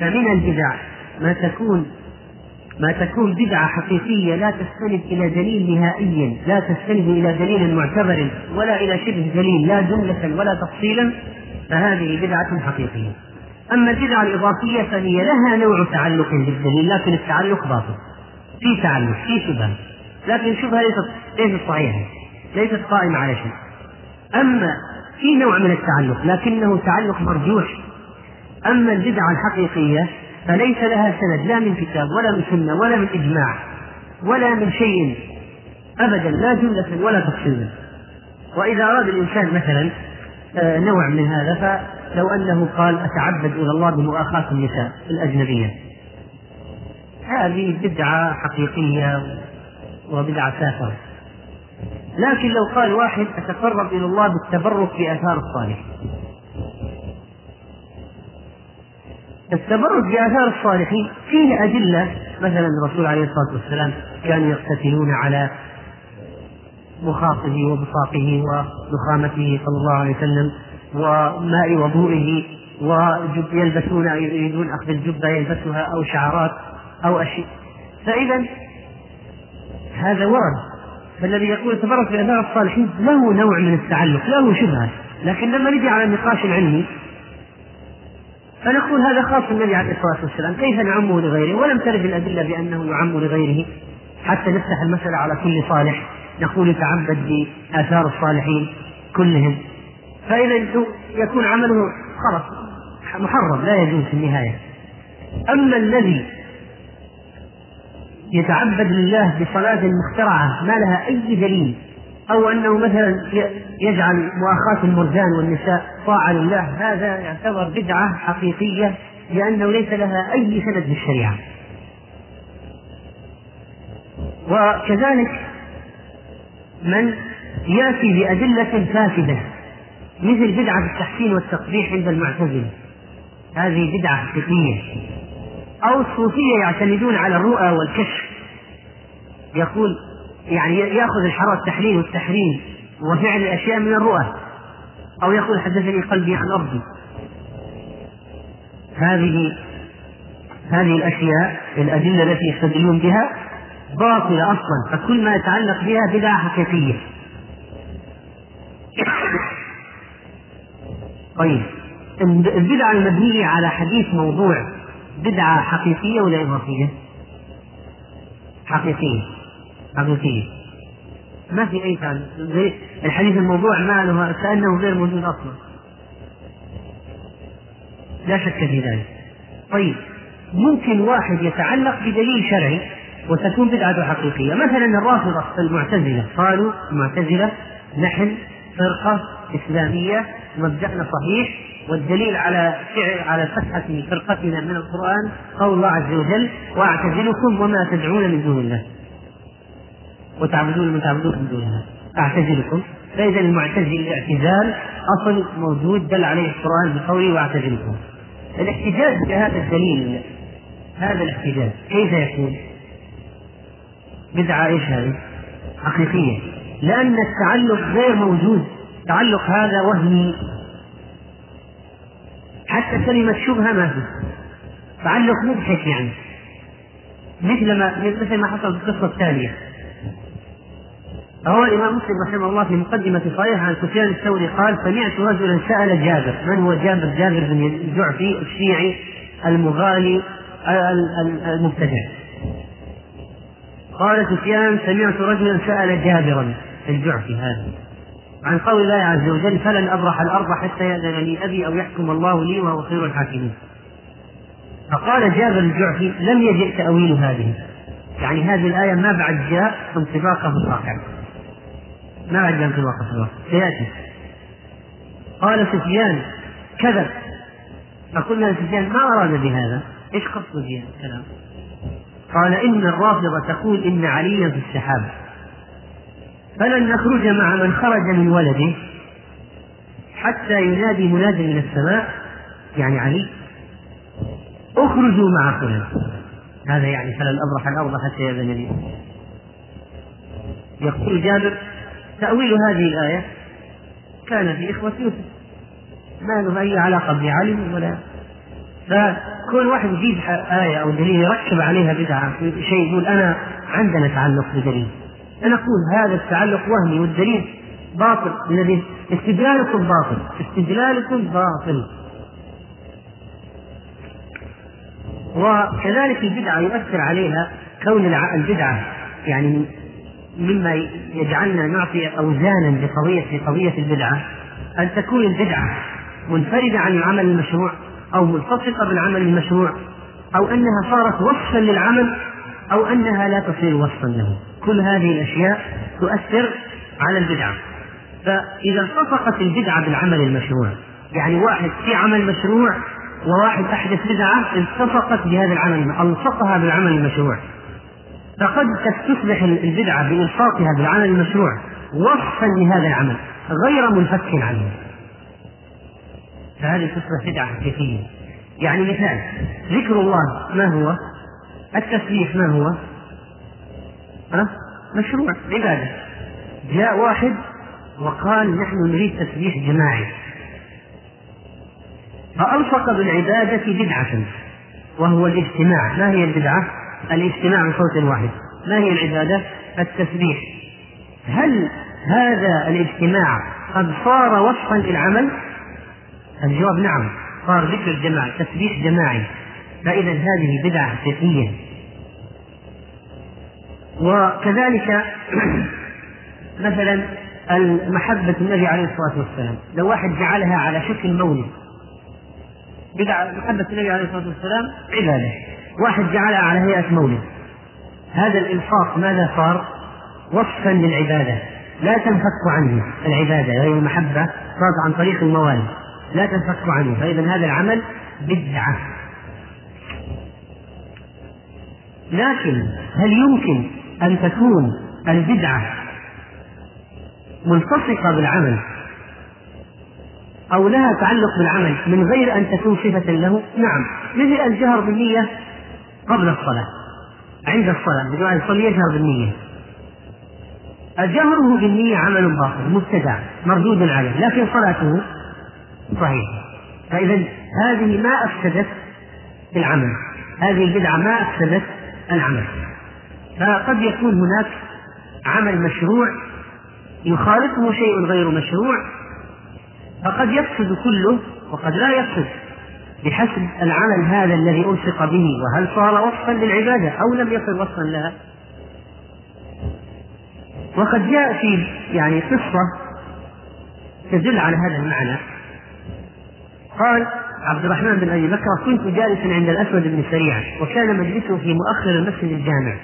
فمن البدع ما تكون ما تكون بدعة حقيقية لا تستند إلى دليل نهائي لا تستند إلى دليل معتبر ولا إلى شبه دليل لا جملة ولا تفصيلا فهذه بدعة حقيقية. أما البدعة الإضافية فهي لها نوع تعلق بالدليل لكن التعلق باطل. في تعلق في شبهة. لكن الشبهة ليست ليست صحيحة ليست قائمة على شيء. أما في نوع من التعلق لكنه تعلق مرجوح. أما البدعة الحقيقية فليس لها سند لا من كتاب ولا من سنة ولا من إجماع ولا من شيء أبدا لا جملة ولا تفصيلا. وإذا أراد الإنسان مثلا آه، نوع من هذا فلو أنه قال أتعبد إلى الله بمؤاخاة النساء الأجنبية. هذه بدعة حقيقية وبدعة سافرة لكن لو قال واحد أتقرب إلى الله بالتبرك بآثار الصالح. التبرك بآثار الصالحين. فيه أدلة؟ مثلا الرسول عليه الصلاة والسلام كانوا يقتتلون على مخاطه وبساطه ونخامته صلى الله عليه وسلم وماء وضوئه ويلبسون يريدون أخذ الجبة يلبسها أو شعرات أو أشياء. فإذا هذا ورد. فالذي يقول تبرك بآثار الصالحين له نوع من التعلق له شبهة. لكن لما نجي على النقاش العلمي فنقول هذا خاص بالنبي عليه الصلاة والسلام. كيف نعمه لغيره؟ ولم ترد الأدلة بأنه يعم لغيره. حتى نفتح المسألة على كل صالح. نقول يتعبد بآثار الصالحين كلهم. فإذا يكون عمله خلاص محرم لا يجوز في النهاية. أما الذي يتعبد لله بصلاة مخترعة ما لها أي دليل أو أنه مثلا يجعل مؤاخاة المرجان والنساء طاعة لله هذا يعتبر بدعة حقيقية لأنه ليس لها أي سند بالشريعة وكذلك من يأتي بأدلة فاسدة مثل بدعة التحسين والتقبيح عند المعتزلة هذه بدعة حقيقية. أو الصوفية يعتمدون على الرؤى والكشف يقول يعني يأخذ الحرام التحليل والتحريم وفعل اشياء من الرؤى أو يقول حدثني قلبي عن ربي هذه هذه الأشياء الأدلة التي يستدلون بها باطلة أصلا فكل ما يتعلق بها بدعة حقيقية. طيب البدعة المبنية على حديث موضوع بدعة حقيقية ولا إضافية؟ حقيقية. حقيقية ما في أي زي الحديث الموضوع ما له كأنه غير موجود أصلا. لا شك في ذلك. طيب ممكن واحد يتعلق بدليل شرعي وتكون بدعته حقيقية. مثلا الرافضة المعتزلة. قالوا المعتزلة نحن فرقة إسلامية مبدأنا صحيح والدليل على على صحة فرقتنا من القرآن قول الله عز وجل وأعتزلكم وما تدعون من دون الله. وتعبدون من تعبدون من دونها. أعتزلكم. فإذا المعتزل الاعتزال أصل موجود دل عليه القرآن بقوله وأعتزلكم. الاحتجاج بهذا الدليل هذا الاحتجاج كيف يكون؟ بدعة إيش هذه؟ حقيقية. لأن التعلق غير موجود. التعلق هذا وهمي. حتى كلمة شبهة ما في. تعلق مضحك يعني. مثل ما مثل ما حصل في القصة التالية روى الإمام مسلم رحمه الله في مقدمة صحيح عن سفيان الثوري قال سمعت رجلا سأل جابر من هو جابر؟ جابر بن الجعفي الشيعي المغالي المبتدع. قال سفيان سمعت رجلا سأل جابرا الجعفي هذا. عن قول الله عز وجل فلن أبرح الأرض حتى يأذن لي أبي أو يحكم الله لي وهو خير الحاكمين. فقال جابر الجعفي لم يجئ تأويل هذه. يعني هذه الآية ما بعد جاء انطباقه الواقع. ما عندنا في الوقت الوقت. سيأتي. قال سفيان كذب فقلنا لسفيان ما أراد بهذا؟ إيش قصده في الكلام. قال إن الرافضة تقول إن عليا في السحاب فلن نخرج مع من خرج من ولده حتى ينادي مناد من السماء يعني علي اخرجوا مع فلان. هذا يعني فلن أبرح الأرض حتى يأذن لي. يقول جابر تأويل هذه الآية كان في إخوة يوسف. ما له أي علاقة بعلم ولا كل واحد يجيب آية أو دليل يركب عليها بدعة شيء يقول أنا عندنا تعلق بدليل. أنا أقول هذا التعلق وهمي والدليل باطل. الذي استدلالكم باطل. استدلالكم باطل. وكذلك البدعة يؤثر عليها كون البدعة. يعني مما يجعلنا نعطي أوزانا لقضية في قضية البدعة أن تكون البدعة منفردة عن العمل المشروع أو ملتصقة بالعمل المشروع أو أنها صارت وصفا للعمل أو أنها لا تصير وصفا له. كل هذه الأشياء تؤثر على البدعة. فإذا التصقت البدعة بالعمل المشروع يعني واحد في عمل مشروع وواحد أحدث بدعة التصقت بهذا العمل ألصقها بالعمل المشروع. فقد تصبح البدعة بإلصاقها بالعمل المشروع وصفا لهذا العمل غير منفك عنه فهذه تصبح بدعة حقيقية يعني مثال ذكر الله ما هو؟ التسبيح ما هو؟ ها؟ مشروع عبادة جاء واحد وقال نحن نريد تسبيح جماعي فألصق بالعبادة بدعة وهو الاجتماع ما هي البدعة؟ الاجتماع بصوت واحد. ما هي العبادة؟ التسبيح. هل هذا الاجتماع قد صار وصفا للعمل؟ الجواب نعم صار ذكر الجماعة تسبيح جماعي. فإذا هذه بدعة حقيقية. وكذلك مثلا محبة النبي عليه الصلاة والسلام. لو واحد جعلها على شكل مولد. بدعة محبة النبي عليه الصلاة والسلام عبادة. واحد جعلها على هيئة مولد. هذا الإلصاق ماذا صار؟ وصفا للعبادة. لا تنفك عنه العبادة وهي المحبة صارت عن طريق الموالد. لا تنفك عنه. فإذا هذا العمل بدعة. لكن هل يمكن أن تكون البدعة ملتصقة بالعمل أو لها تعلق بالعمل من غير أن تكون صفة له؟ نعم، مثل الجهر بالنية قبل الصلاة عند الصلاة بدون أن يصلي يجهر بالنية. جهره بالنية عمل باطل مبتدع مردود عليه لكن صلاته صحيحة فإذا هذه ما أفسدت العمل هذه البدعة ما أفسدت العمل. فقد يكون هناك عمل مشروع يخالفه شيء غير مشروع فقد يفسد كله وقد لا يفسد. بحسب العمل هذا الذي ألصق به وهل صار وصفا للعبادة أو لم يصل وصفا لها؟ وقد جاء في يعني قصة تدل على هذا المعنى. قال عبد الرحمن بن أبي بكر كنت جالسا عند الأسود بن سريع وكان مجلسه في مؤخر المسجد الجامع.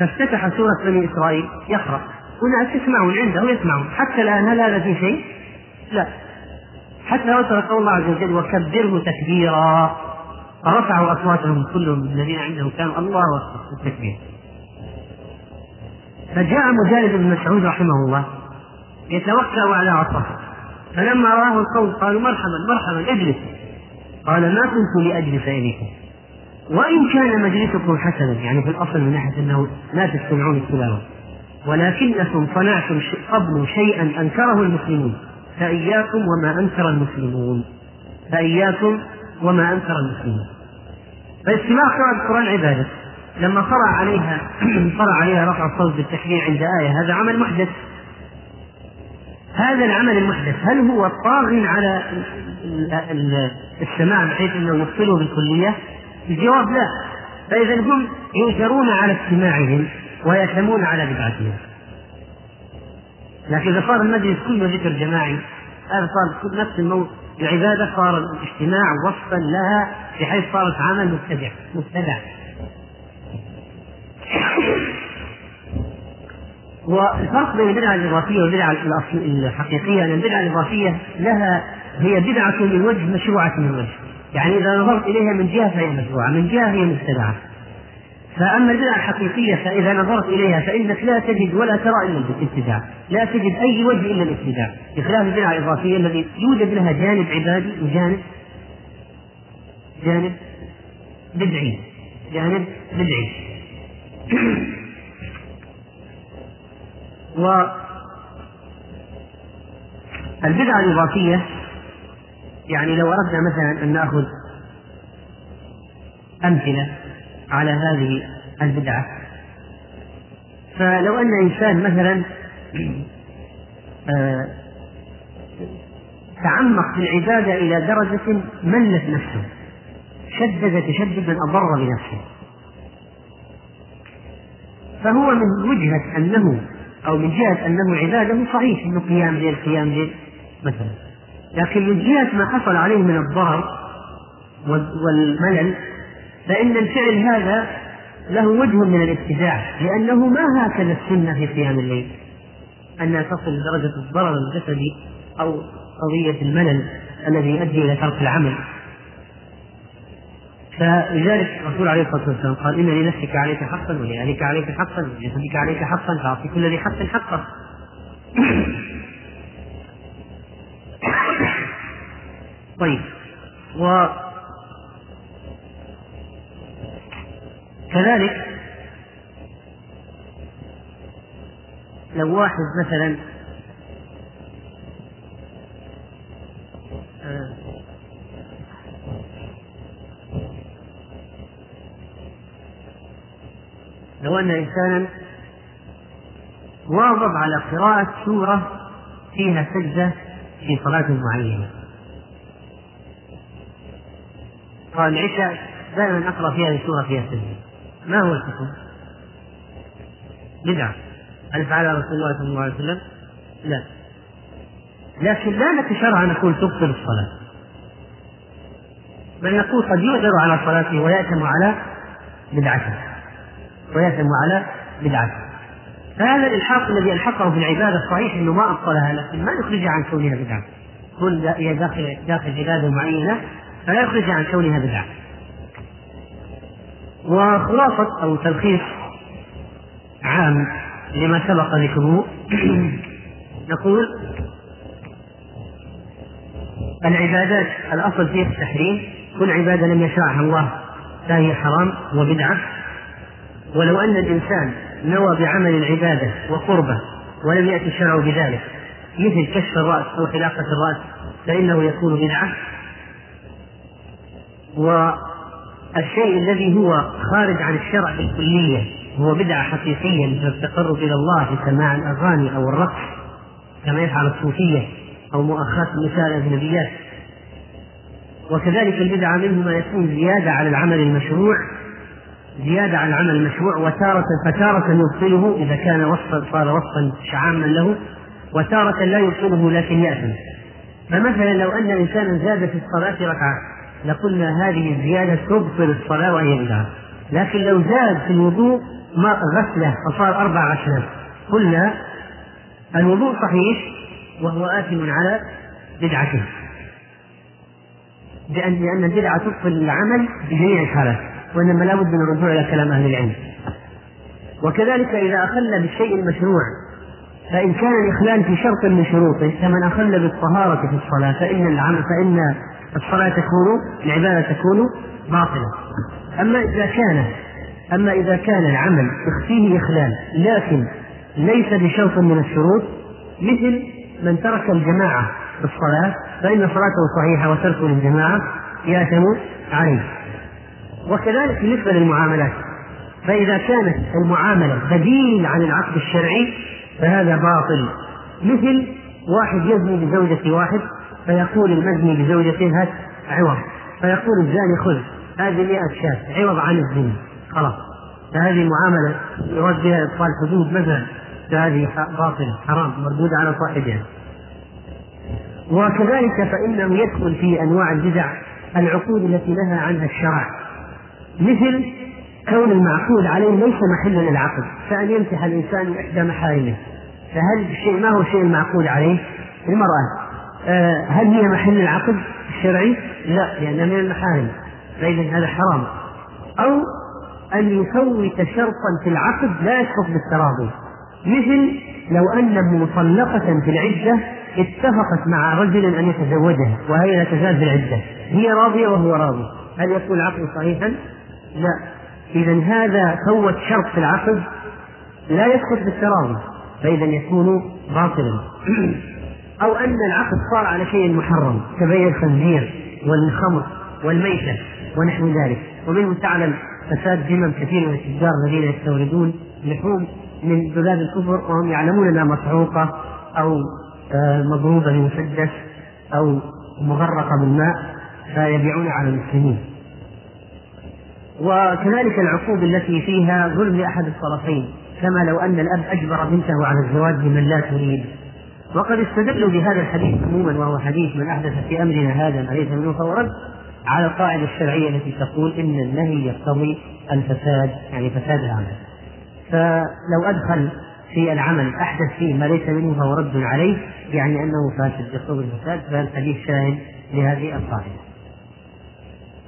فافتتح سورة بني إسرائيل يقرأ. وناس يسمعون عنده يسمعون؟ حتى الآن هل هذا في شيء؟ لا. حتى وصل قول الله عز وجل وكبره تكبيرا. فرفعوا أصواتهم كلهم الذين عندهم كانوا الله اكبر التكبير فجاء مجالد بن مسعود رحمه الله يتوكل على عصاه. فلما رآه القوم قالوا مرحبا مرحبا اجلس. قال ما كنت لأجلس إليكم. وإن كان مجلسكم حسنا يعني في الأصل من ناحية أنه لا تستمعون التلاوة. ولكنكم صنعتم قبل شيئا أنكره المسلمون. فإياكم وما أنكر المسلمون. فإياكم وما أنكر المسلمون. فاستماع قراءة القرآن عبادة. لما قرأ عليها قرأ عليها رفع الصوت بالتكبير عند آية هذا عمل محدث. هذا العمل المحدث هل هو طاغ على السماع بحيث إنه يبطله بالكلية؟ الجواب لا. فإذا هم يؤجرون على استماعهم ويأثمون على بدعتهم. لكن إذا صار المجلس كله ذكر جماعي هذا صار نفس الموت العبادة صار الاجتماع وصفا لها بحيث صارت عمل مبتدع مبتدع. والفرق بين البدعة الإضافية والبدعة الحقيقية أن البدعة الإضافية لها هي بدعة من وجه مشروعة من وجه. يعني إذا نظرت إليها من جهة فهي مشروعة من جهة هي مبتدعة. فأما البدعة الحقيقية فإذا نظرت إليها فإنك لا تجد ولا ترى إلا الابتداع. لا تجد أي وجه إلا الابتداع. بخلاف البدعة الإضافية الذي يوجد لها جانب عبادي وجانب جانب بدعي. جانب بدعي. والبدعة الإضافية يعني لو أردنا مثلا أن نأخذ أمثلة على هذه البدعة. فلو أن إنسان مثلا آه، تعمق في العبادة إلى درجة ملت نفسه شدد تشددا أضر بنفسه. فهو من وجهة أنه أو من جهة أنه عبادة صحيح أنه قيام ليل قيام ليل مثلا. لكن من جهة ما حصل عليه من الضرر والملل فإن الفعل هذا له وجه من الابتداع لأنه ما هكذا السنة في قيام الليل. أنها تصل لدرجة الضرر الجسدي أو قضية الملل الذي يؤدي إلى ترك العمل. فلذلك الرسول عليه الصلاة والسلام قال إن لنفسك عليك حقا ولأهلك عليك حقا ولجسدك عليك حقا فأعطي كل ذي حق حقه. طيب و كذلك لو واحد مثلا آه، لو أن إنسانا واظب على قراءة سورة فيها سجدة في صلاة معينة. قال العشاء دائما أقرأ في هذه السورة فيها سجدة. ما هو الحكم؟ بدعة. هل فعلها رسول الله صلى الله عليه وسلم؟ لا. لكن لا نتشرع أن نقول تبطل الصلاة. بل نقول قد يؤجر على صلاته ويأتم على بدعته. ويأثم على بدعته. فهذا الإلحاق الذي ألحقه بالعبادة صحيح أنه ما أبطلها لكن ما يخرجها عن كونها بدعة. كل هي داخل داخل عبادة معينة فلا يخرجها عن كونها بدعة. وخلاصة أو تلخيص عام لما سبق ذكره. نقول العبادات الأصل فيها التحريم. كل عبادة لم يشرعها الله فهي حرام وبدعة. ولو أن الإنسان نوى بعمل العبادة وقربه ولم يأتي الشرع بذلك مثل كشف الرأس أو حلاقة الرأس فإنه يكون بدعة. والشيء الذي هو خارج عن الشرع بالكلية هو بدعة حقيقية مثل التقرب إلى الله بسماع الأغاني أو الرقص كما يفعل الصوفية أو مؤاخاة النساء الأجنبيات. وكذلك البدعة منه ما يكون زيادة على العمل المشروع زيادة عن العمل المشروع وتارة فتارة يبطله إذا كان وصفا صار وصفا شعاما له وتارة لا يبطله لكن يأثم. فمثلا لو أن إنسانا زاد في الصلاة ركعة لقلنا هذه الزيادة تبطل الصلاة وهي بدعة لكن لو زاد في الوضوء ما غسلة فصار أربع غسلات قلنا الوضوء صحيح وهو آثم على بدعته. لأن لأن البدعة تبطل العمل بجميع الحالات. وإنما لا بد من الرجوع إلى كلام أهل العلم. وكذلك إذا أخل بالشيء المشروع فإن كان الإخلال في شرط من شروطه كمن أخل بالطهارة في الصلاة فإن العمل فإن الصلاة تكون العبادة تكون باطلة. أما إذا كان أما إذا كان العمل فيه إخلال لكن ليس بشرط من الشروط مثل من ترك الجماعة في الصلاة فإن صلاته صحيحة وتركه للجماعة يأثم عليه. وكذلك بالنسبة للمعاملات فإذا كانت المعاملة بديل عن العقد الشرعي فهذا باطل. مثل واحد يزني بزوجة واحد فيقول المزني بزوجته هات عوض. فيقول الزاني خذ هذه مئة شاة عوض عن الزنا خلاص. فهذه معاملة يراد بها إبطال حدود مثلا فهذه باطلة حرام مردودة على صاحبها. وكذلك فإنه يدخل في أنواع البدع العقود التي نهى عنها الشرع. مثل كون المعقود عليه ليس محلا للعقد كأن يمسح الإنسان إحدى محارمه. فهل الشيء ما هو الشيء المعقود عليه؟ المرأة. هل هي محل العقد الشرعي؟ لا لأنها من المحارم فإذا هذا حرام. أو أن يفوت شرطا في العقد لا يسقط بالتراضي. مثل لو أن مطلقة في العدة اتفقت مع رجل أن يتزوجها وهي لا تزال في العدة. هي راضية وهو راضي. هل يكون العقد صحيحا؟ لا. إذا هذا فوت شرط في العقد لا يسقط بالتراضي فإذا يكون باطلا. أو أن العقد صار على شيء محرم كبيع الخنزير والخمر والميتة ونحو ذلك ومنه تعلم فساد ذمم كثير من التجار الذين يستوردون لحوم من بلاد الكفر وهم يعلمون أنها مسحوقه أو آه، مضروبة بمسدس أو مغرقة بالماء فيبيعون على المسلمين. وكذلك العقود التي فيها ظلم لأحد الطرفين كما لو أن الأب أجبر بنته على الزواج بمن لا تريد وقد استدلوا بهذا الحديث عموما وهو حديث من أحدث في أمرنا هذا ما ليس منه فورا على القاعدة الشرعية التي تقول إن النهي يقتضي الفساد يعني فساد العمل. فلو أدخل في العمل أحدث فيه ما ليس منه فهو رد عليه يعني أنه فاسد يقتضي الفساد فالحديث شاهد لهذه القاعدة.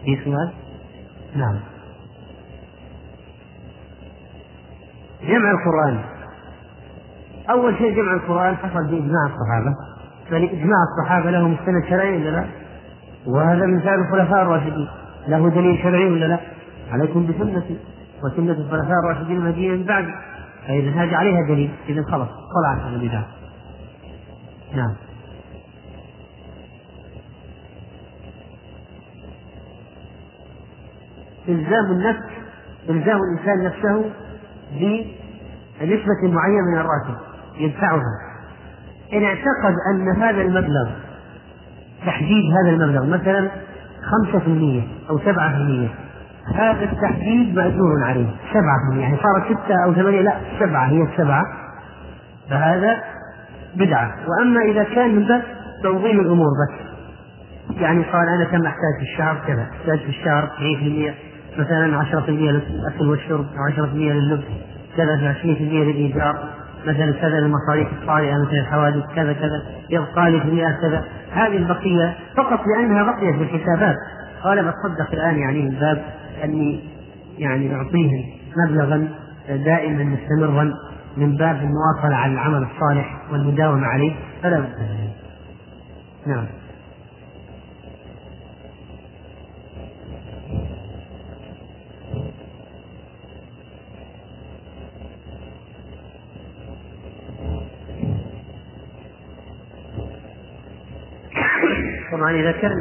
في سؤال؟ نعم. جمع القرآن أول شيء جمع القرآن حصل بإجماع الصحابة. فلإجماع الصحابة له مستند شرعي ولا لا؟ وهذا من فعل الخلفاء الراشدين. له دليل شرعي ولا لا؟ عليكم بسنتي. وسنة الخلفاء الراشدين المهديين من بعد. فإذا هذه عليها دليل. إذا خلاص طلعت على البدعة نعم. إلزام النفس إلزام الإنسان نفسه بنسبة معينة من الراتب. يدفعها. إن اعتقد أن هذا المبلغ تحديد هذا المبلغ مثلا خمسة في المية أو سبعة في المية هذا التحديد مأجور عليه. سبعة في المية يعني صارت ستة أو ثمانية لا سبعة هي السبعة. فهذا بدعة. وأما إذا كان من بس تنظيم الأمور بس. يعني قال أنا كم أحتاج في الشهر؟ كذا. أحتاج في الشهر 90% مثلا 10% للأكل والشرب أو 10% لللبس كذا 20% للإيجار. مثلا كذا للمصاريف الطارئة مثل الحوادث كذا كذا يبقى لي في المئة كذا. هذه البقية فقط لأنها بقيت في الحسابات قال بتصدق الآن يعني من باب أني يعني أعطيهم مبلغا دائما مستمرا من باب المواصلة على العمل الصالح والمداومة عليه. فلا بد نعم. طبعا إذا كان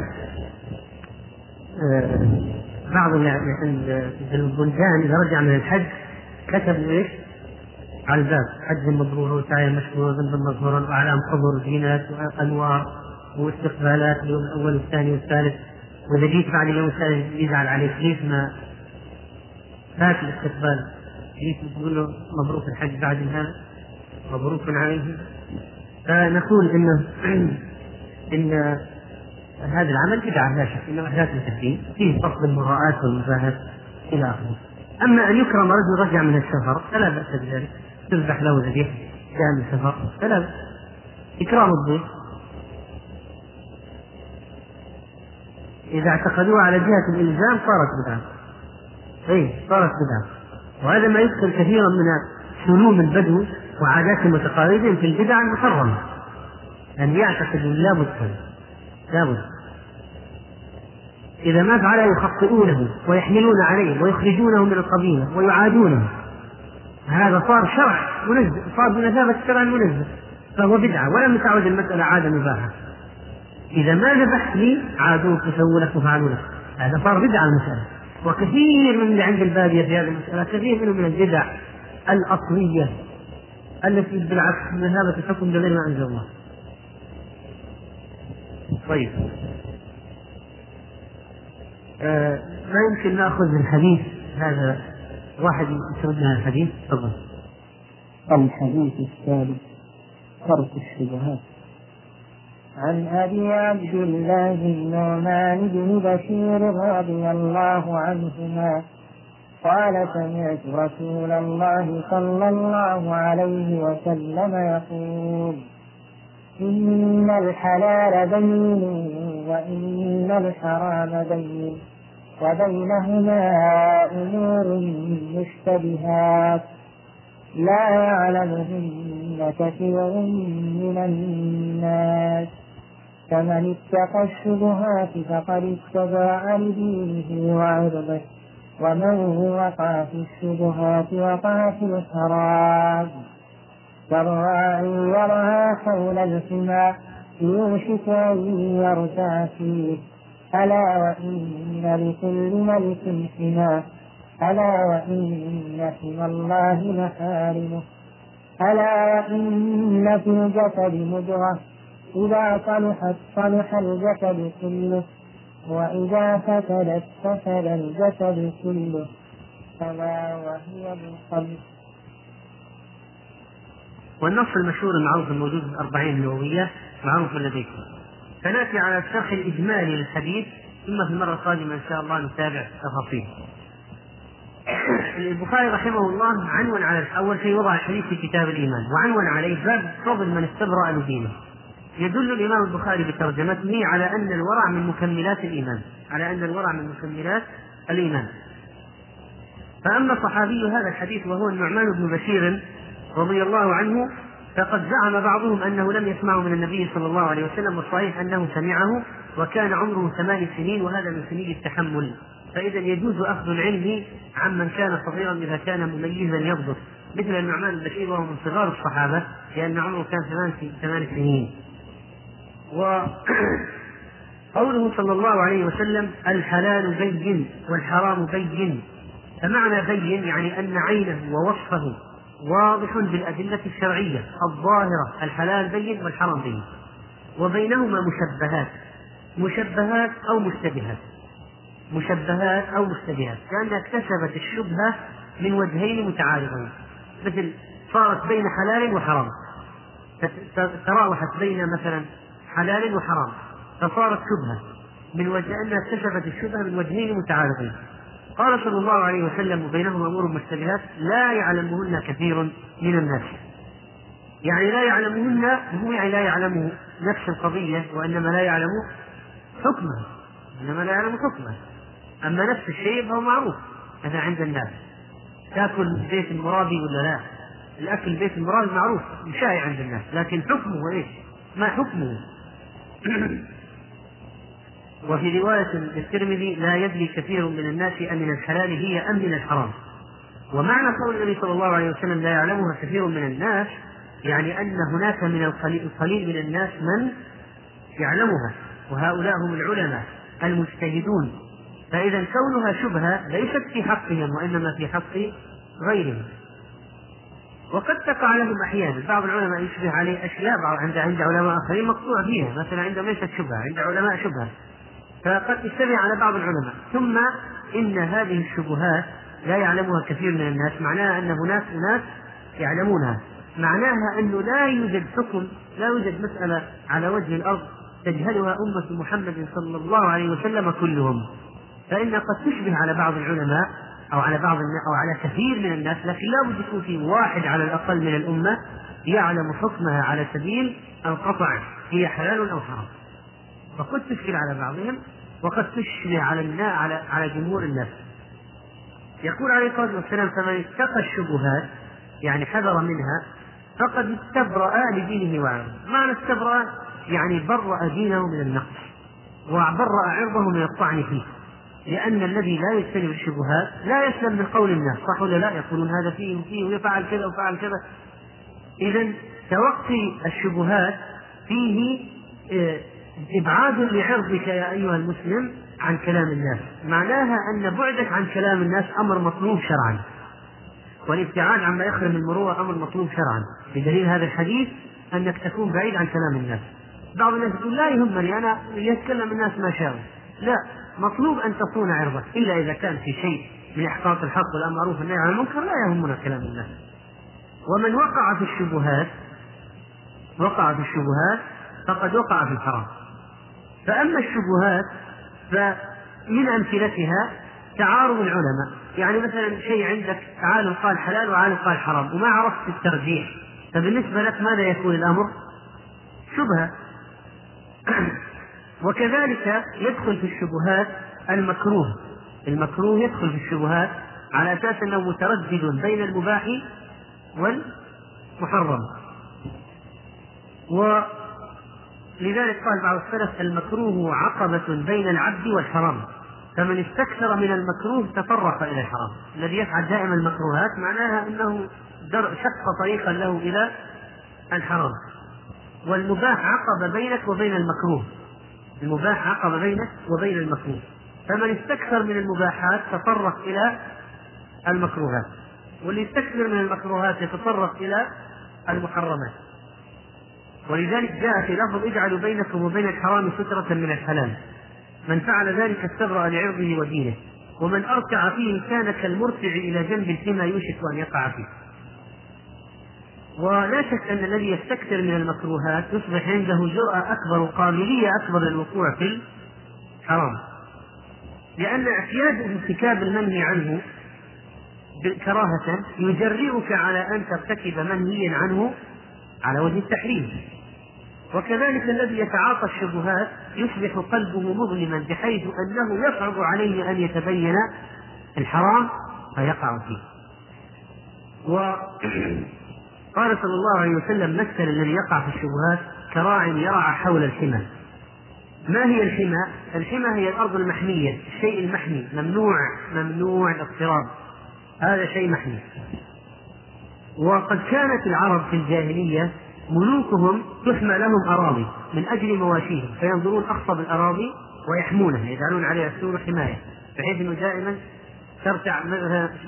آه، بعض البلدان إذا رجع من الحج كتبوا إيش؟ على الباب حج مبرور وسعي مشكور ذنب مغفورا وأعلام قبر زينات وأنوار واستقبالات اليوم الأول والثاني والثالث. وإذا جيت بعد اليوم الثالث يزعل عليك ليش ما فات الاستقبال؟ ليش تقول له مبروك الحج بعد هذا مبروك عليه؟ فنقول إنه إن هذا العمل بدعة لا شك إنه أحداث الدين فيه فصل المراءات والمباهات إلى آخره. أما أن يكرم رجل رجع من السفر فلا بأس بذلك. تذبح له ذبيحة جاء من السفر فلا بأس. إكرام الضيف. إذا اعتقدوها على جهة الإلزام صارت بدعة. أي صارت بدعة. وهذا ما يدخل كثيرا من سلوم البدو وعاداتهم وتقاليدهم في البدع المحرمة. أن يعتقدوا لابد لابد إذا ما فعل يخطئونه ويحملون عليه ويخرجونه من القبيلة ويعادونه. هذا صار شرع منزه صار بمثابة الشرع المنزه فهو بدعة ولم تعد المسألة عادة مباحة. إذا ما ذبحت لي عادوك وسووا وفعلوا لك هذا صار بدعة المسألة. وكثير من اللي عند البادية في هذه المسألة كثير منهم من البدع الأصلية التي بالعكس بمثابة الحكم بغير ما أنزل الله. طيب. ما يمكن نأخذ الحديث هذا واحد يسرد لنا الحديث تفضل. الحديث الثالث ترك الشبهات. عن أبي عبد الله النعمان بن بشير رضي الله عنهما قال سمعت رسول الله صلى الله عليه وسلم يقول إن الحلال بين وإن الحرام بين. وبينهما أمور مشتبهات. لا يعلمهن كثير من الناس. فمن اتقى الشبهات فقد اتبع لدينه وعرضه. ومن وقع في الشبهات وقع في الحرام كالراعي يرعى حول الحمى يوشك أن يرتع فيه. ألا وإن لكل ملك حماه ألا وإن حمى الله محارمه ألا وإن في الجسد مضغة إذا صلحت صلح الجسد كله وإذا فسدت فسد الجسد كله فلا وهي بالقلب والنص المشهور المعروف الموجود في الأربعين النووية معروف لديكم فنأتي على الشرح الإجمالي للحديث ثم في المرة القادمة إن شاء الله نتابع تفاصيل. البخاري رحمه الله عنون على أول شيء وضع الحديث في كتاب الإيمان وعنون عليه باب فضل من استبرأ لدينه. يدل الإمام البخاري بترجمته على أن الورع من مكملات الإيمان على أن الورع من مكملات الإيمان. فأما صحابي هذا الحديث وهو النعمان بن بشير رضي الله عنه فقد زعم بعضهم أنه لم يسمعه من النبي صلى الله عليه وسلم والصحيح أنه سمعه وكان عمره ثمان سنين وهذا من سنين التحمل. فإذا يجوز أخذ العلم عمن كان صغيرا إذا كان مميزا يضبط مثل النعمان البشير وهو من صغار الصحابة لأن عمره كان ثمان سنين. وقوله صلى الله عليه وسلم الحلال بين والحرام بين. فمعنى بين يعني أن عينه ووصفه واضح بالأدلة الشرعية الظاهرة الحلال بين والحرام بين. وبينهما مشبهات مشبهات أو مشتبهات. مشبهات أو مشتبهات. لأنها اكتسبت الشبهة من وجهين متعارضين. مثل صارت بين حلال وحرام. تراوحت بين مثلا حلال وحرام. فصارت شبهة من وجه أنها اكتسبت الشبهة من وجهين متعارضين. قال صلى الله عليه وسلم وبينهما أمور مشتبهات لا يعلمهن كثير من الناس. يعني لا يعلمهن مو يعني لا يعلم نفس القضية وإنما لا يعلم حكمها إنما لا يعلم حكمها أما نفس الشيء فهو معروف هذا عند الناس. تأكل بيت المرابي ولا لا؟ الأكل بيت المرابي معروف شائع عند الناس لكن حكمه إيش؟ ما حكمه؟ وفي رواية للترمذي لا يدري كثير من الناس أمن الحلال هي أم من الحرام. ومعنى قول النبي صلى الله عليه وسلم لا يعلمها كثير من الناس يعني أن هناك من القليل من الناس من يعلمها وهؤلاء هم العلماء المجتهدون. فإذا كونها شبهة ليست في حقهم وإنما في حق غيرهم. وقد تقع لهم أحيانا بعض العلماء يشبه عليه أشياء عند عند علماء آخرين مقطوع فيها مثلا عندهم ليست شبهة عند علماء شبهة. فقد يجتمع على بعض العلماء. ثم إن هذه الشبهات لا يعلمها كثير من الناس. معناها أن هناك أناس يعلمونها. معناها أنه لا يوجد حكم لا يوجد مسألة على وجه الأرض تجهلها أمة محمد صلى الله عليه وسلم كلهم. فإن قد تشبه على بعض العلماء أو على بعض أو على كثير من الناس لكن لا بد يكون في واحد على الأقل من الأمة يعلم حكمها على سبيل القطع. هي حلال أو حرام. فقد تشكل على بعضهم وقد تشبه على على على جمهور الناس. يقول عليه الصلاة والسلام فمن اتقى الشبهات يعني حذر منها فقد استبرأ لدينه وعرضه. معنى استبرأ يعني برأ دينه من النقص وبرأ عرضه من الطعن فيه لأن الذي لا يجتنب الشبهات لا يسلم من قول الناس صح ولا لا؟ يقولون هذا فيه وفيه ويفعل كذا وفعل كذا. إذا توقي الشبهات فيه آه، إبعاد لعرضك يا أيها المسلم عن كلام الناس. معناها أن بعدك عن كلام الناس أمر مطلوب شرعا. والابتعاد عما يخرم المروءة أمر مطلوب شرعا. بدليل هذا الحديث أنك تكون بعيد عن كلام الناس. بعض الناس يقول لا يهمني أنا يتكلم الناس ما شاءوا لا مطلوب أن تصون عرضك. إلا إذا كان في شيء من إحقاق الحق والمعروف والنهي عن المنكر لا يهمنا كلام الناس. ومن وقع في الشبهات وقع في الشبهات فقد وقع في الحرام. فأما الشبهات فمن أمثلتها تعارض العلماء. يعني مثلا شيء عندك عالم قال حلال وعالم قال حرام وما عرفت الترجيح فبالنسبة لك ماذا يكون الأمر؟ شبهة. وكذلك يدخل في الشبهات المكروه. المكروه يدخل في الشبهات على أساس أنه متردد بين المباح والمحرم. ولذلك قال بعض السلف المكروه عقبة بين العبد والحرام. فمن استكثر من المكروه تطرق إلى الحرام. الذي يفعل دائما المكروهات معناها أنه شق طريقا له إلى الحرام. والمباح عقبة بينك وبين المكروه. المباح عقب بينك وبين المكروه. فمن استكثر من المباحات تطرق إلى المكروهات. واللي يستكثر من المكروهات يتطرق إلى المحرمات. ولذلك جاء في لفظ اجعلوا بينكم وبين الحرام سترة من الحلال. من فعل ذلك استبرأ لعرضه ودينه. ومن أركع فيه كان كالمرتع إلى جنب فيما يوشك أن يقع فيه. ولا شك أن الذي يستكثر من المكروهات يصبح عنده جرأة أكبر وقابلية أكبر للوقوع في الحرام. لأن اعتياد ارتكاب المنهي عنه كراهة يجرئك على أن ترتكب منهيا عنه على وجه التحريم. وكذلك الذي يتعاطى الشبهات يصبح قلبه مظلما بحيث أنه يصعب عليه أن يتبين الحرام فيقع فيه. وقال صلى الله عليه وسلم مثل الذي يقع في الشبهات؟ كراع يرعى حول الحمى. ما هي الحمى؟ الحمى هي الأرض المحمية الشيء المحمي ممنوع ممنوع الاقتراب. هذا شيء محمي. وقد كانت العرب في الجاهلية ملوكهم تحمى لهم أراضي من أجل مواشيهم فينظرون أخصب الأراضي ويحمونها يجعلون عليها السور حماية بحيث أنه دائما ترتع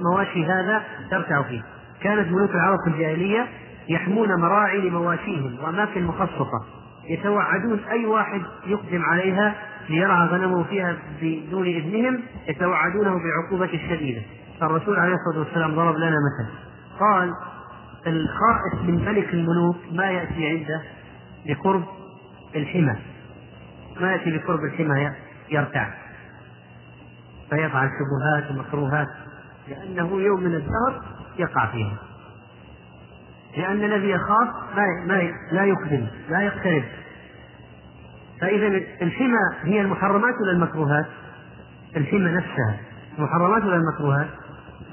مواشي هذا ترتع فيه. كانت ملوك العرب في الجاهلية يحمون مراعي لمواشيهم وأماكن مخصصة يتوعدون أي واحد يقدم عليها ليرعى غنمه فيها بدون إذنهم يتوعدونه بالعقوبة الشديدة فالرسول عليه الصلاة والسلام ضرب لنا مثل قال الخائف من ملك الملوك ما يأتي عنده بقرب الحمى. ما يأتي بقرب الحمى يرتع. فيفعل شبهات ومكروهات لأنه يوم من الدهر يقع فيها. لأن الذي يخاف ما ما لا يقدم لا يقترب. فإذا الحمى هي المحرمات ولا المكروهات؟ الحمى نفسها. المحرمات ولا المكروهات؟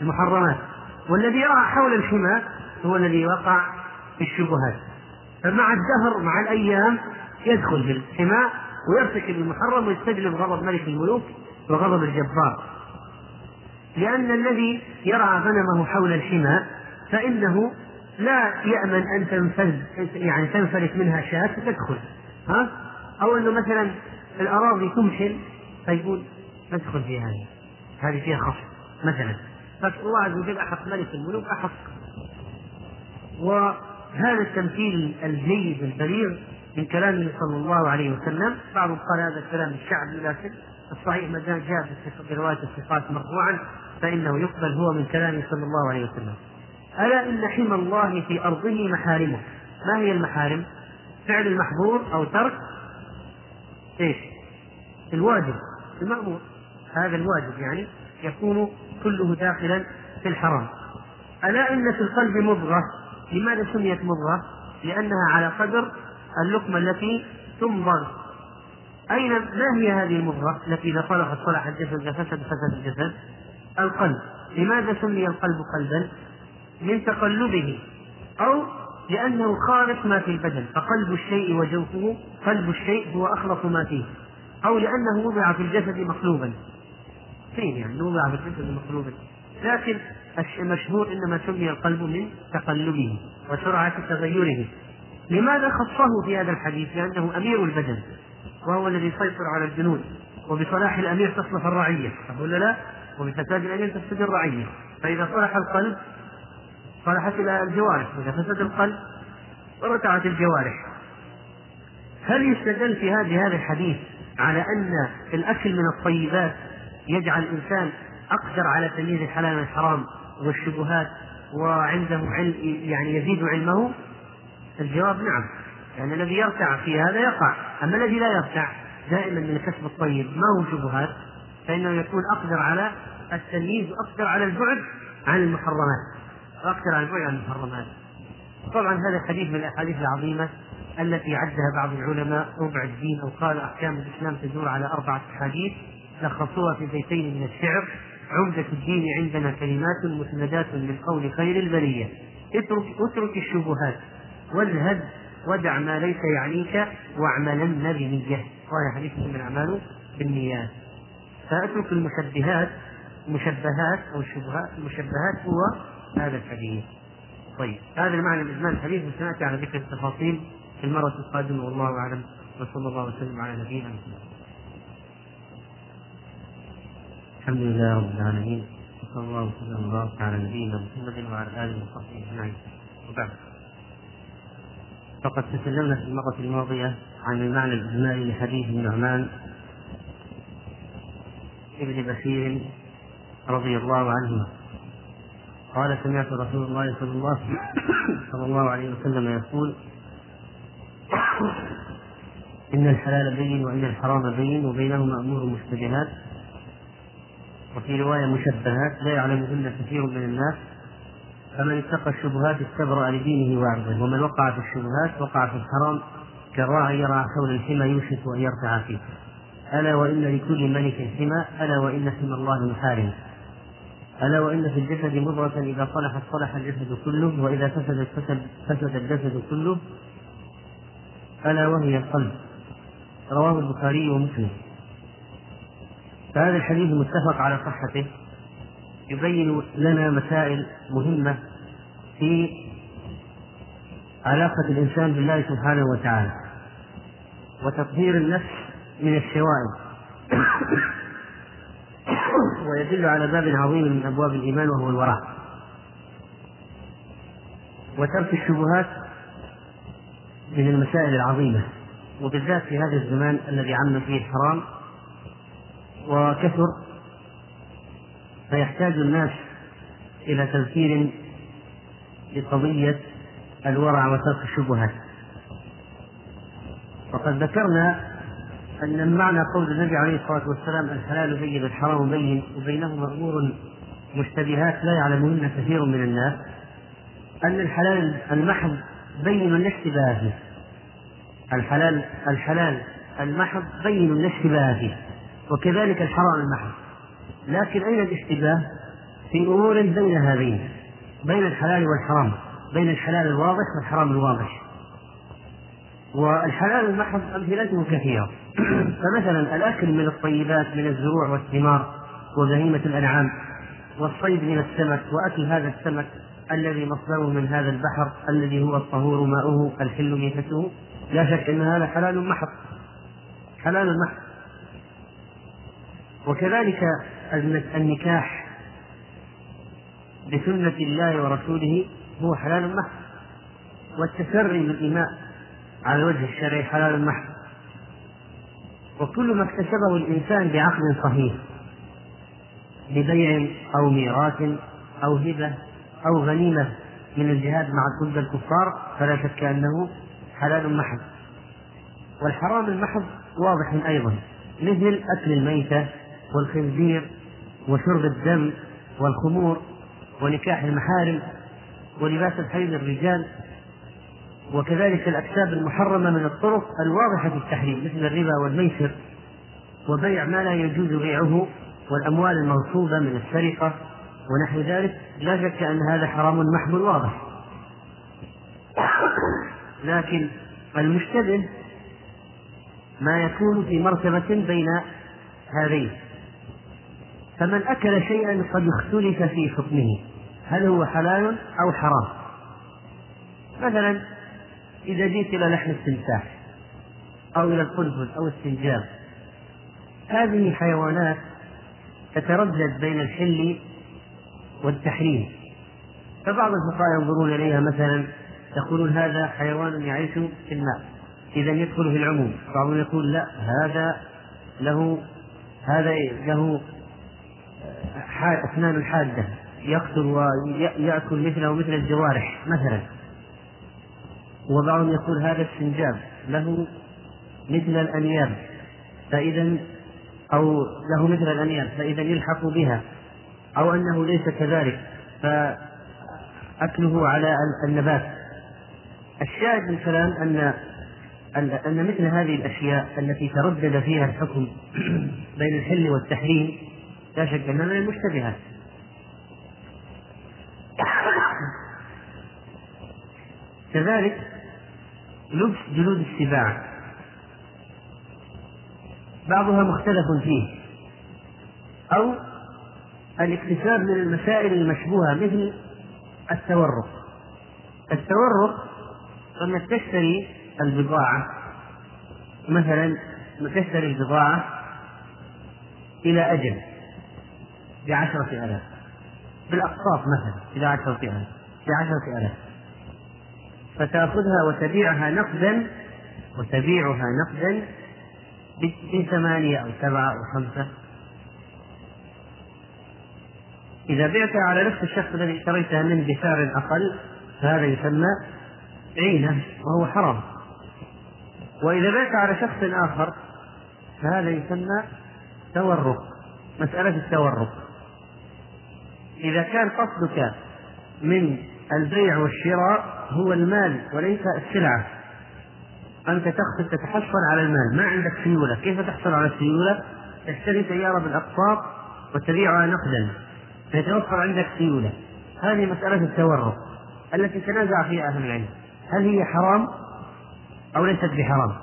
المحرمات. والذي يرى حول الحمى هو الذي وقع في الشبهات. فمع الدهر مع الأيام يدخل في الحمى ويرتكب المحرم ويستجلب غضب ملك الملوك وغضب الجبار. لأن الذي يرعى غنمه حول الحمى فإنه لا يأمن أن تنفذ يعني تنفلت منها شاة فتدخل. ها؟ أو أنه مثلا الأراضي تمحل فيقول ندخل في هذه. هذه فيها خصم مثلا. فالله عز وجل أحق ملك الملوك أحق. وهذا التمثيل الجيد البليغ من كلامه صلى الله عليه وسلم. بعضهم قال هذا الكلام الشعبي لكن الصحيح ما دام جاء في رواية الصفات مرفوعا فإنه يقبل هو من كلامه صلى الله عليه وسلم. ألا إن حمى الله في أرضه محارمه؟ ما هي المحارم؟ فعل المحظور أو ترك؟ إيش؟ الواجب المأمور. هذا الواجب يعني يكون كله داخلا في الحرام. ألا إن في القلب مضغة؟ لماذا سميت مضغة؟ لأنها على قدر اللقمة التي تمضغ. أين؟ ما هي هذه المضغة التي إذا صلحت صلح الجسد إذا فسد فسد الجسد؟ القلب. لماذا سمي القلب قلبا؟ من تقلبه أو لأنه خالص ما في البدن. فقلب الشيء وجوفه قلب الشيء هو أخلص ما فيه. أو لأنه وضع في الجسد مقلوبا. فين يعني؟ وضع في الجسد مقلوبا. لكن المشهور إنما سمي القلب من تقلبه وسرعة تغيره لماذا خصه في هذا الحديث؟ لأنه أمير البدن وهو الذي يسيطر على الجنود وبصلاح الأمير تصلح الرعية صح ولا لا؟ وبفساد الأمير تفسد الرعية فإذا صلح القلب صلحت الجوارح واذا فسد القلب ارتعت الجوارح هل يستدل في هذا الحديث على أن الأكل من الطيبات يجعل الإنسان أقدر على تمييز الحلال من الحرام والشبهات وعنده علم يعني يزيد علمه؟ الجواب نعم يعني الذي يرتع في هذا يقع. أما الذي لا يرتع دائما من الكسب الطيب ما هو شبهات؟ فإنه يكون أقدر على التمييز وأقدر على البعد عن المحرمات. وأقدر على البعد عن المحرمات. طبعا هذا الحديث من الأحاديث العظيمة التي عدها بعض العلماء ربع الدين أو قال أحكام الإسلام تدور على أربعة أحاديث لخصوها في بيتين من الشعر. عمدة الدين عندنا كلمات مسندات من قول خير البرية. اترك اترك الشبهات. واذهب ودع ما ليس يعنيك واعملن بنية. قال حديث من الأعمال بالنيات فأترك المشبهات. المشبهات أو الشبهات المشبهات هو هذا الحديث. طيب. هذا المعنى من إجمال الحديث. وسنأتي على ذكر التفاصيل في المرة القادمة. والله أعلم. وصلى الله وسلم على نبينا محمد. الحمد لله رب العالمين وصلى الله وسلم وبارك على نبينا محمد وعلى آله وصحبه أجمعين. وبعد. فقد تكلمنا في المرة الماضية عن المعنى الإجمالي لحديث النعمان ابن بشير رضي الله عنهما. قال سمعت رسول الله صلى الله صلى الله عليه وسلم يقول إن الحلال بين وإن الحرام بين وبينهما أمور مشتبهات. وفي رواية مشبهات لا يعلمهن كثير من الناس فمن اتقى الشبهات استبرأ لدينه وعرضه ومن وقع في الشبهات وقع في الحرام كالراعي يرعى حول الحمى يوشك أن يرتع فيه. ألا وإن لكل ملك حمى ألا وإن حمى الله محارم. ألا وإن في الجسد مضغة إذا صلحت صلح الجسد كله وإذا فسدت فسد, فسد الجسد كله ألا وهي القلب. رواه البخاري ومسلم. فهذا الحديث متفق على صحته. يبين لنا مسائل مهمة في علاقة الإنسان بالله سبحانه وتعالى وتطهير النفس من الشوائب. ويدل على باب عظيم من أبواب الإيمان وهو الوراء وترك الشبهات من المسائل العظيمة وبالذات في هذا الزمان الذي عم فيه الحرام وكثر فيحتاج الناس إلى تذكير لقضية الورع وترك الشبهات. وقد ذكرنا أن معنى قول النبي عليه الصلاة والسلام الحلال بين الحرام بين وبينهما أمور مشتبهات لا يعلمهن كثير من الناس أن الحلال المحض بين الاشتباه فيه الحلال الحلال المحض بين الاشتباه فيه وكذلك الحرام المحض لكن أين الاشتباه؟ في أمور بين هذين بين الحلال والحرام بين الحلال الواضح والحرام الواضح. والحلال المحض أمثلته كثيرة. فمثلا الأكل من الطيبات من الزروع والثمار وبهيمة الأنعام والصيد من السمك وأكل هذا السمك الذي مصدره من هذا البحر الذي هو الطهور ماؤه الحل ميتته. لا شك أن هذا حلال محض حلال محض وكذلك النكاح بسنة الله ورسوله هو حلال محض والتسري بالإماء على الوجه الشرعي حلال محض. وكل ما اكتسبه الإنسان بعقد صحيح ببيع أو ميراث أو هبة أو غنيمة من الجهاد مع ضد الكفار فلا شك أنه حلال محض. والحرام المحض واضح أيضا مثل أكل الميتة والخنزير وشرب الدم والخمور ونكاح المحارم ولباس الحرير للرجال وكذلك الأكساب المحرمة من الطرق الواضحة في التحريم مثل الربا والميسر وبيع ما لا يجوز بيعه والأموال المغصوبة من السرقة ونحو ذلك لا شك أن هذا حرام محض واضح. لكن المشتبه ما يكون في مرتبة بين هذين. فمن أكل شيئا قد اختلف في حكمه. هل هو حلال أو حرام؟ مثلا إذا جئت إلى لحم التمساح أو إلى القنفذ أو السنجاب هذه حيوانات تتردد بين الحل والتحريم. فبعض الفقهاء ينظرون إليها مثلا يقولون هذا حيوان يعيش في الماء إذا يدخل في العموم. بعضهم يقول لا هذا له هذا له أسنان حادة يقتل ويأكل مثله مثل الجوارح مثلا. وبعضهم يقول هذا السنجاب له مثل الأنياب فإذا أو له مثل الأنياب فإذا يلحق بها أو أنه ليس كذلك فأكله على النبات. الشاهد من الكلام أن أن مثل هذه الأشياء التي تردد فيها الحكم بين الحل والتحريم لا شك أنها من المشتبهات. كذلك لبس جلود السباع. بعضها مختلف فيه. أو الاكتساب من المسائل المشبوهة مثل التورق. التورق أنك تشتري البضاعة. مثلا تشتري البضاعة إلى أجل. بعشرة آلاف. بالأقساط مثلا إلى عشرة آلاف. بعشرة آلاف. فتأخذها وتبيعها نقدا وتبيعها نقدا بثمانية أو سبعة أو خمسة. إذا بعتها على نفس الشخص الذي اشتريتها منه بسعر أقل فهذا يسمى عينة وهو حرام. وإذا بعت على شخص آخر فهذا يسمى تورق مسألة التورق. إذا كان قصدك من البيع والشراء هو المال وليس السلعة. أنت تقصد تتحصل على المال. ما عندك سيولة. كيف تحصل على السيولة تشتري سيارة بالأقساط وتبيعها نقدا. فيتوفر عندك سيولة. هذه مسألة التورق التي تنازع فيها أهل العلم. هل هي حرام أو ليست بحرام؟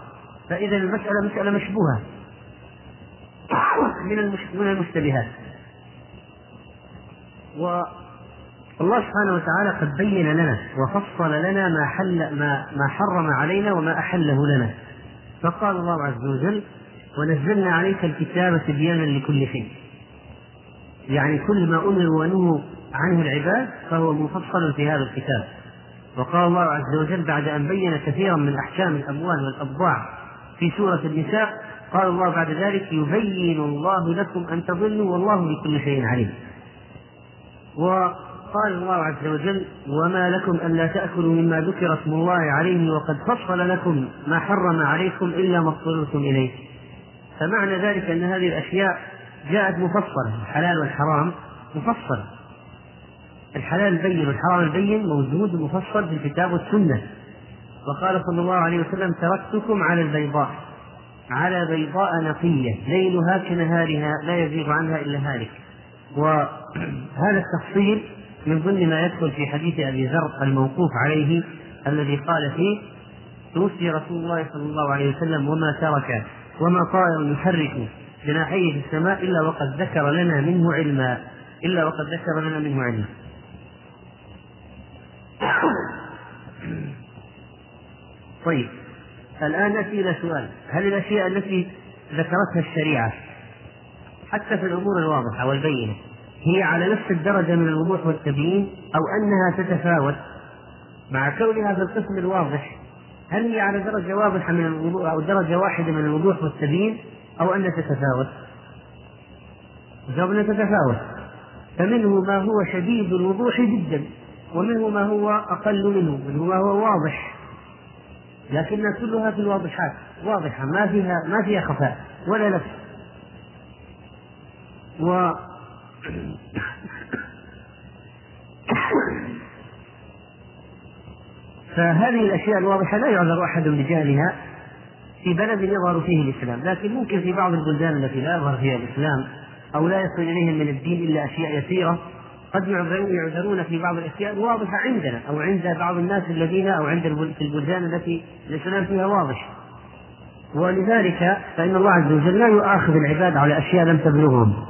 فإذا المسألة مسألة مشبوهة من المشتبهات. والله سبحانه وتعالى قد بين لنا وفصل لنا ما حل ما ما حرم علينا وما أحله لنا. فقال الله عز وجل ونزلنا عليك الكتاب تبيانا لكل شيء. يعني كل ما أمروا ونهوا عنه العباد فهو مفصل في هذا الكتاب. وقال الله عز وجل بعد أن بين كثيرا من أحكام الأموال والأبضاع في سورة النساء قال الله بعد ذلك يبين الله لكم أن تضلوا والله بكل شيء عليم. وقال الله عز وجل وما لكم ألا تأكلوا مما ذكر اسم الله عليه وقد فصل لكم ما حرم عليكم إلا ما اضطررتم إليه. فمعنى ذلك أن هذه الأشياء جاءت مفصلة الحلال والحرام مفصل. الحلال البين والحرام البين موجود مفصل في الكتاب والسنة. وقال صلى الله عليه وسلم تركتكم على البيضاء على بيضاء نقية ليلها كنهارها لا يزيغ عنها إلا هالك. وهذا التفصيل من ضمن ما يدخل في حديث أبي ذر الموقوف عليه الذي قال فيه توفي رسول الله صلى الله عليه وسلم وما ترك وما طائر يحرك جناحيه في السماء إلا وقد ذكر لنا منه علما إلا وقد ذكر لنا منه علما. طيب الآن نأتي إلى سؤال. هل الأشياء التي ذكرتها الشريعة؟ حتى في الأمور الواضحة والبينة. هي على نفس الدرجة من الوضوح والتبيين أو أنها تتفاوت. مع كونها في القسم الواضح هل هي على درجة واضحة من الوضوح أو درجة واحدة من الوضوح والتبيين أو أنها تتفاوت؟ جوابنا تتفاوت. فمنه ما هو شديد الوضوح جدا ومنه ما هو أقل منه منه ما هو واضح. لكن كلها في الواضحات واضحة ما فيها ما فيها خفاء ولا لبس فهذه الأشياء الواضحة لا يعذر أحد بجهلها في بلد يظهر فيه الإسلام لكن ممكن في بعض البلدان التي لا يظهر فيها الإسلام أو لا يصل إليهم من الدين إلا أشياء يسيرة قد يعذرون في بعض الأشياء الواضحة عندنا أو عند بعض الناس الذين أو عند البلدان التي الإسلام فيها واضح. ولذلك فإن الله عز وجل لا يؤاخذ العباد على أشياء لم تبلغهم.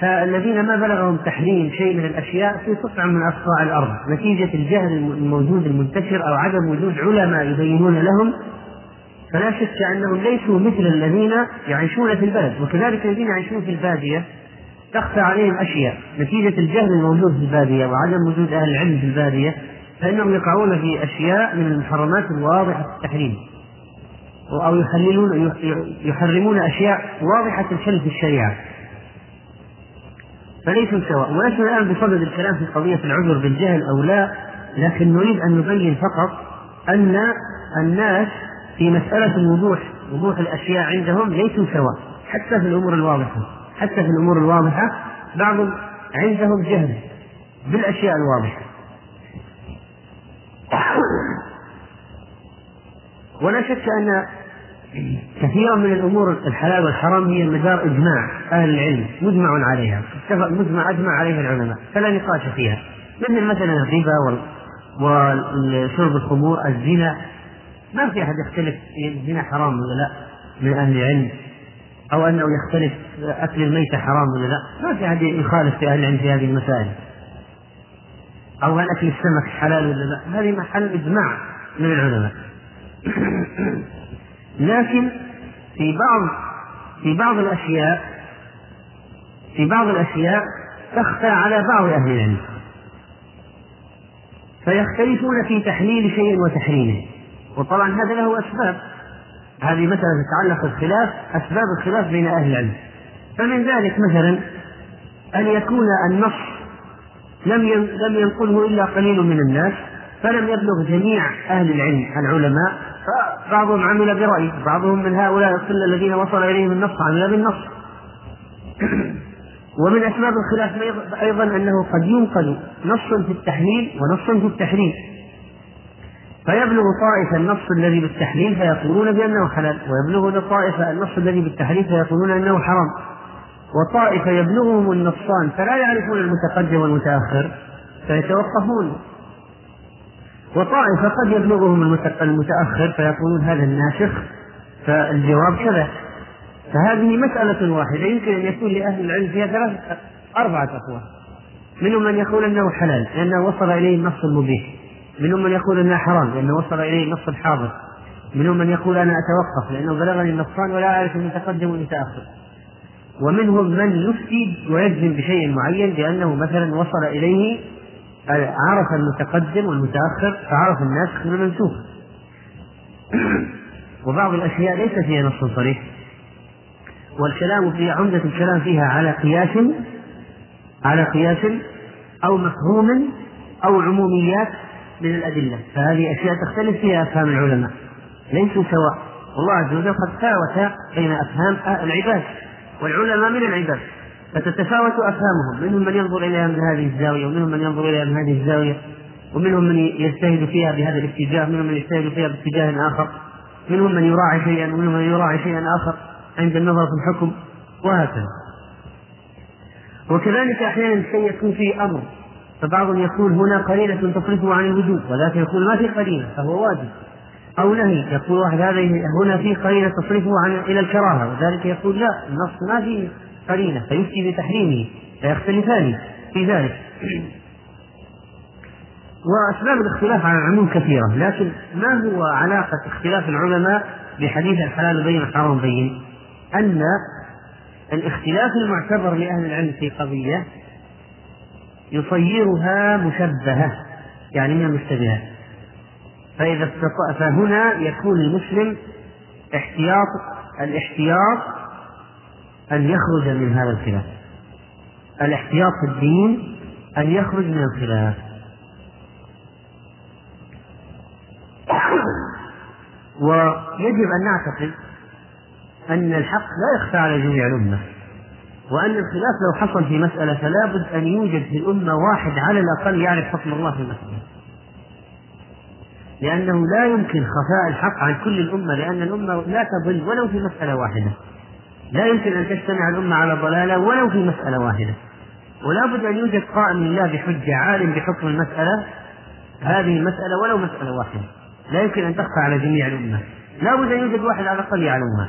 فالذين ما بلغهم تحريم شيء من الأشياء في قطع من اقطاع الأرض. نتيجة الجهل الموجود المنتشر أو عدم وجود علماء يبينون لهم فلا شك أنهم ليسوا مثل الذين يعيشون في البلد. وكذلك الذين يعيشون في البادية تخفى عليهم أشياء. نتيجة الجهل الموجود في البادية وعدم وجود أهل العلم في البادية فإنهم يقعون في أشياء من المحرمات الواضحة في التحريم. أو يحللون يحرمون أشياء واضحة الحل في الشريعة. فليسوا سواء. ولسنا الآن بصدد الكلام في قضية العذر بالجهل أو لا لكن نريد أن نبين فقط أن الناس في مسألة الوضوح وضوح الأشياء عندهم ليسوا سواء. حتى في الأمور الواضحة. حتى في الأمور الواضحة بعض عندهم جهل بالأشياء الواضحة. ولا شك أن كثيرا من الأمور الحلال والحرام هي مدار إجماع أهل العلم مجمع عليها اتفق مجمع أجمع عليها العلماء فلا نقاش فيها. مثل مثلا الربا وشرب الخمور الزنا. ما في أحد يختلف الزنا حرام ولا لا من أهل العلم أو أنه يختلف أكل الميتة حرام ولا لا. ما في أحد يخالف في أهل العلم في هذه المسائل. أو هل أكل السمك حلال ولا لا؟ هذه محل إجماع من العلماء. لكن في بعض في بعض الأشياء في بعض الأشياء تخفى على بعض أهل العلم فيختلفون في تحليل شيء وتحريمه وطبعا هذا له أسباب. هذه مسألة تتعلق بالخلاف أسباب الخلاف بين أهل العلم. فمن ذلك مثلا أن يكون النص لم لم ينقله إلا قليل من الناس فلم يبلغ جميع أهل العلم العلماء فبعضهم عمل برأيه بعضهم من هؤلاء القلة الذين وصل إليهم النص عمل بالنص. ومن أسباب الخلاف أيضا أنه قد ينقل نص في التحليل ونص في التحريم فيبلغ طائفة النص الذي بالتحليل فيقولون بأنه حلال ويبلغ لطائفة النص الذي بالتحريم فيقولون أنه حرام. وطائفة يبلغهم النصان فلا يعرفون المتقدم والمتأخر فيتوقفون. وطائفة قد يبلغهم المتأخر فيقولون هذا الناسخ فالجواب كذا. فهذه مسألة واحدة يمكن أن يكون لأهل العلم فيها ثلاثة أربعة أقوال. منهم من يقول أنه حلال لأنه وصل إليه النص المبيح. منهم من يقول أنه حرام لأنه وصل إليه النص الحاضر. منهم من يقول أنا أتوقف لأنه بلغني النصان ولا أعرف المتقدم والمتأخر ومنهم من يفتي ويجزم بشيء معين بأنه مثلا وصل إليه عرف المتقدم والمتأخر فعرف الناسخ من المنسوخ. وبعض الأشياء ليس فيها نص صريح. والكلام فيها عمدة الكلام فيها على قياس على قياس أو مفهوم أو عموميات من الأدلة. فهذه أشياء تختلف فيها أفهام العلماء. ليسوا سواء. والله عز وجل قد فاوت بين أفهام العباد والعلماء من العباد. فتتفاوت أفهامهم. منهم من ينظر إليها من هذه الزاوية ومنهم من ينظر إليها من هذه الزاوية ومنهم من يجتهد فيها بهذا الاتجاه منهم من يجتهد فيها باتجاه آخر. منهم من يراعي شيئا ومنهم من يراعي شيئا آخر عند النظر في الحكم. وهكذا. وكذلك أحيانا الشيء يكون فيه أمر فبعضهم يقول هنا قرينة تصرفه عن الوجوب وذاك يقول ما في قرينة فهو واجب. أو نهي يقول واحد هذا هنا في قرينة تصرفه عن إلى الكراهة وذلك يقول لا النص ما فيه. قرينة فيفتي بتحريمه فيختلفان في ذلك. وأسباب الاختلاف على العموم كثيرة لكن ما هو علاقة اختلاف العلماء بحديث الحلال بين الحرام بين؟ أن الاختلاف المعتبر لأهل العلم في قضية يصيرها مشبهة يعني من المشتبهات فإذا استطاع فهنا يكون المسلم احتياط الاحتياط أن يخرج من هذا الخلاف. الاحتياط في الدين أن يخرج من الخلاف. ويجب أن نعتقد أن الحق لا يخفى على جميع الأمة وأن الخلاف لو حصل في مسألة فلا بد أن يوجد في الأمة واحد على الأقل يعرف حكم الله في المسألة. لأنه لا يمكن خفاء الحق عن كل الأمة لأن الأمة لا تضل ولو في مسألة واحدة. لا يمكن أن تجتمع الأمة على ضلالة ولو في مسألة واحدة. ولا بد أن يوجد قائم لله بحجة عالم بحكم المسألة. هذه المسألة ولو مسألة واحدة. لا يمكن أن تخفى على جميع الأمة. لا بد أن يوجد واحد على الأقل يعلمها.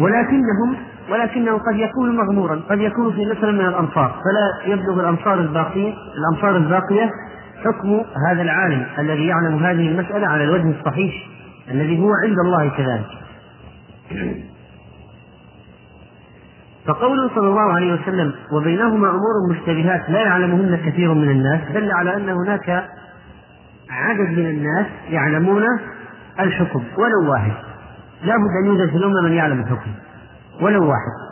ولكنهم ولكنه قد يكون مغمورا قد يكون في مثلا من الأمصار فلا يبلغ الأمصار الباقية الأمصار الباقية حكم هذا العالم الذي يعلم هذه المسألة على الوجه الصحيح الذي هو عند الله كذلك. فقوله صلى الله عليه وسلم وبينهما أمور مشتبهات لا يعلمهن كثير من الناس دل على أن هناك عدد من الناس يعلمون الحكم ولو واحد. لا بد أن يوجد في الأمة من يعلم الحكم ولو واحد.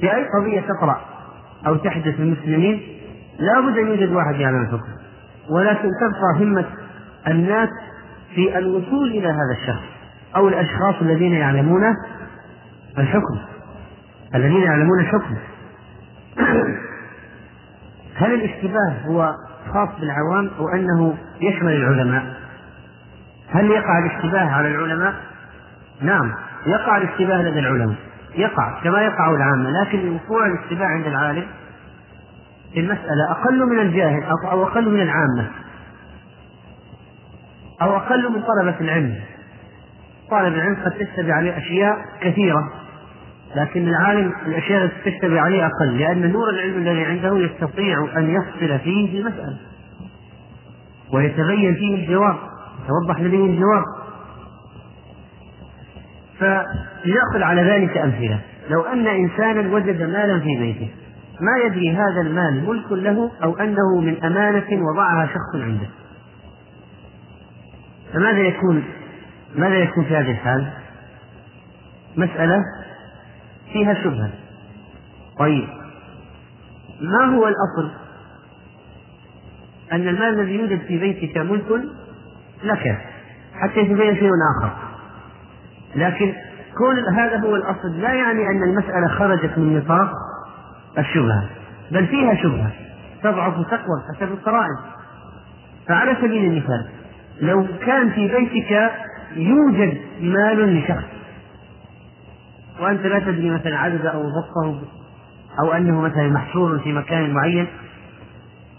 في أي قضية تقرأ أو تحدث للمسلمين لا بد أن يوجد واحد يعلم الحكم. ولكن تبقى همة الناس في الوصول إلى هذا الشخص أو الأشخاص الذين يعلمون الحكم. الذين يعلمون الحكم. هل الاشتباه هو خاص بالعوام أو أنه يشمل العلماء؟ هل يقع الاشتباه على العلماء؟ نعم يقع الاشتباه لدى العلماء. يقع كما يقع العامة لكن وقوع الاشتباه عند العالم في المسألة أقل من الجاهل أو أقل من العامة أو أقل من طلبة العلم. طالب العلم قد تشتبه عليه أشياء كثيرة لكن العالم الأشياء التي تشتبه عليه أقل لأن نور العلم الذي عنده يستطيع أن يفصل فيه في المسألة ويتبين فيه الجواب يتوضح لديه الجواب. فلنأخذ على ذلك أمثلة. لو أن إنسانا وجد مالا في بيته ما يدري هذا المال ملك له أو أنه من أمانة وضعها شخص عنده؟ فماذا يكون ماذا يكون في هذه الحال؟ مسألة فيها شبهة طيب ما هو الأصل؟ أن المال الذي يوجد في بيتك ملك لك حتى يتبين شيء آخر لكن كون هذا هو الأصل لا يعني أن المسألة خرجت من نطاق الشبهة بل فيها شبهة تضعف تقوى حسب القرائن فعلى سبيل المثال لو كان في بيتك يوجد مال لشخص. وأنت لا تدري مثلا عدد أو ضبطه أو أنه مثلا محصور في مكان معين.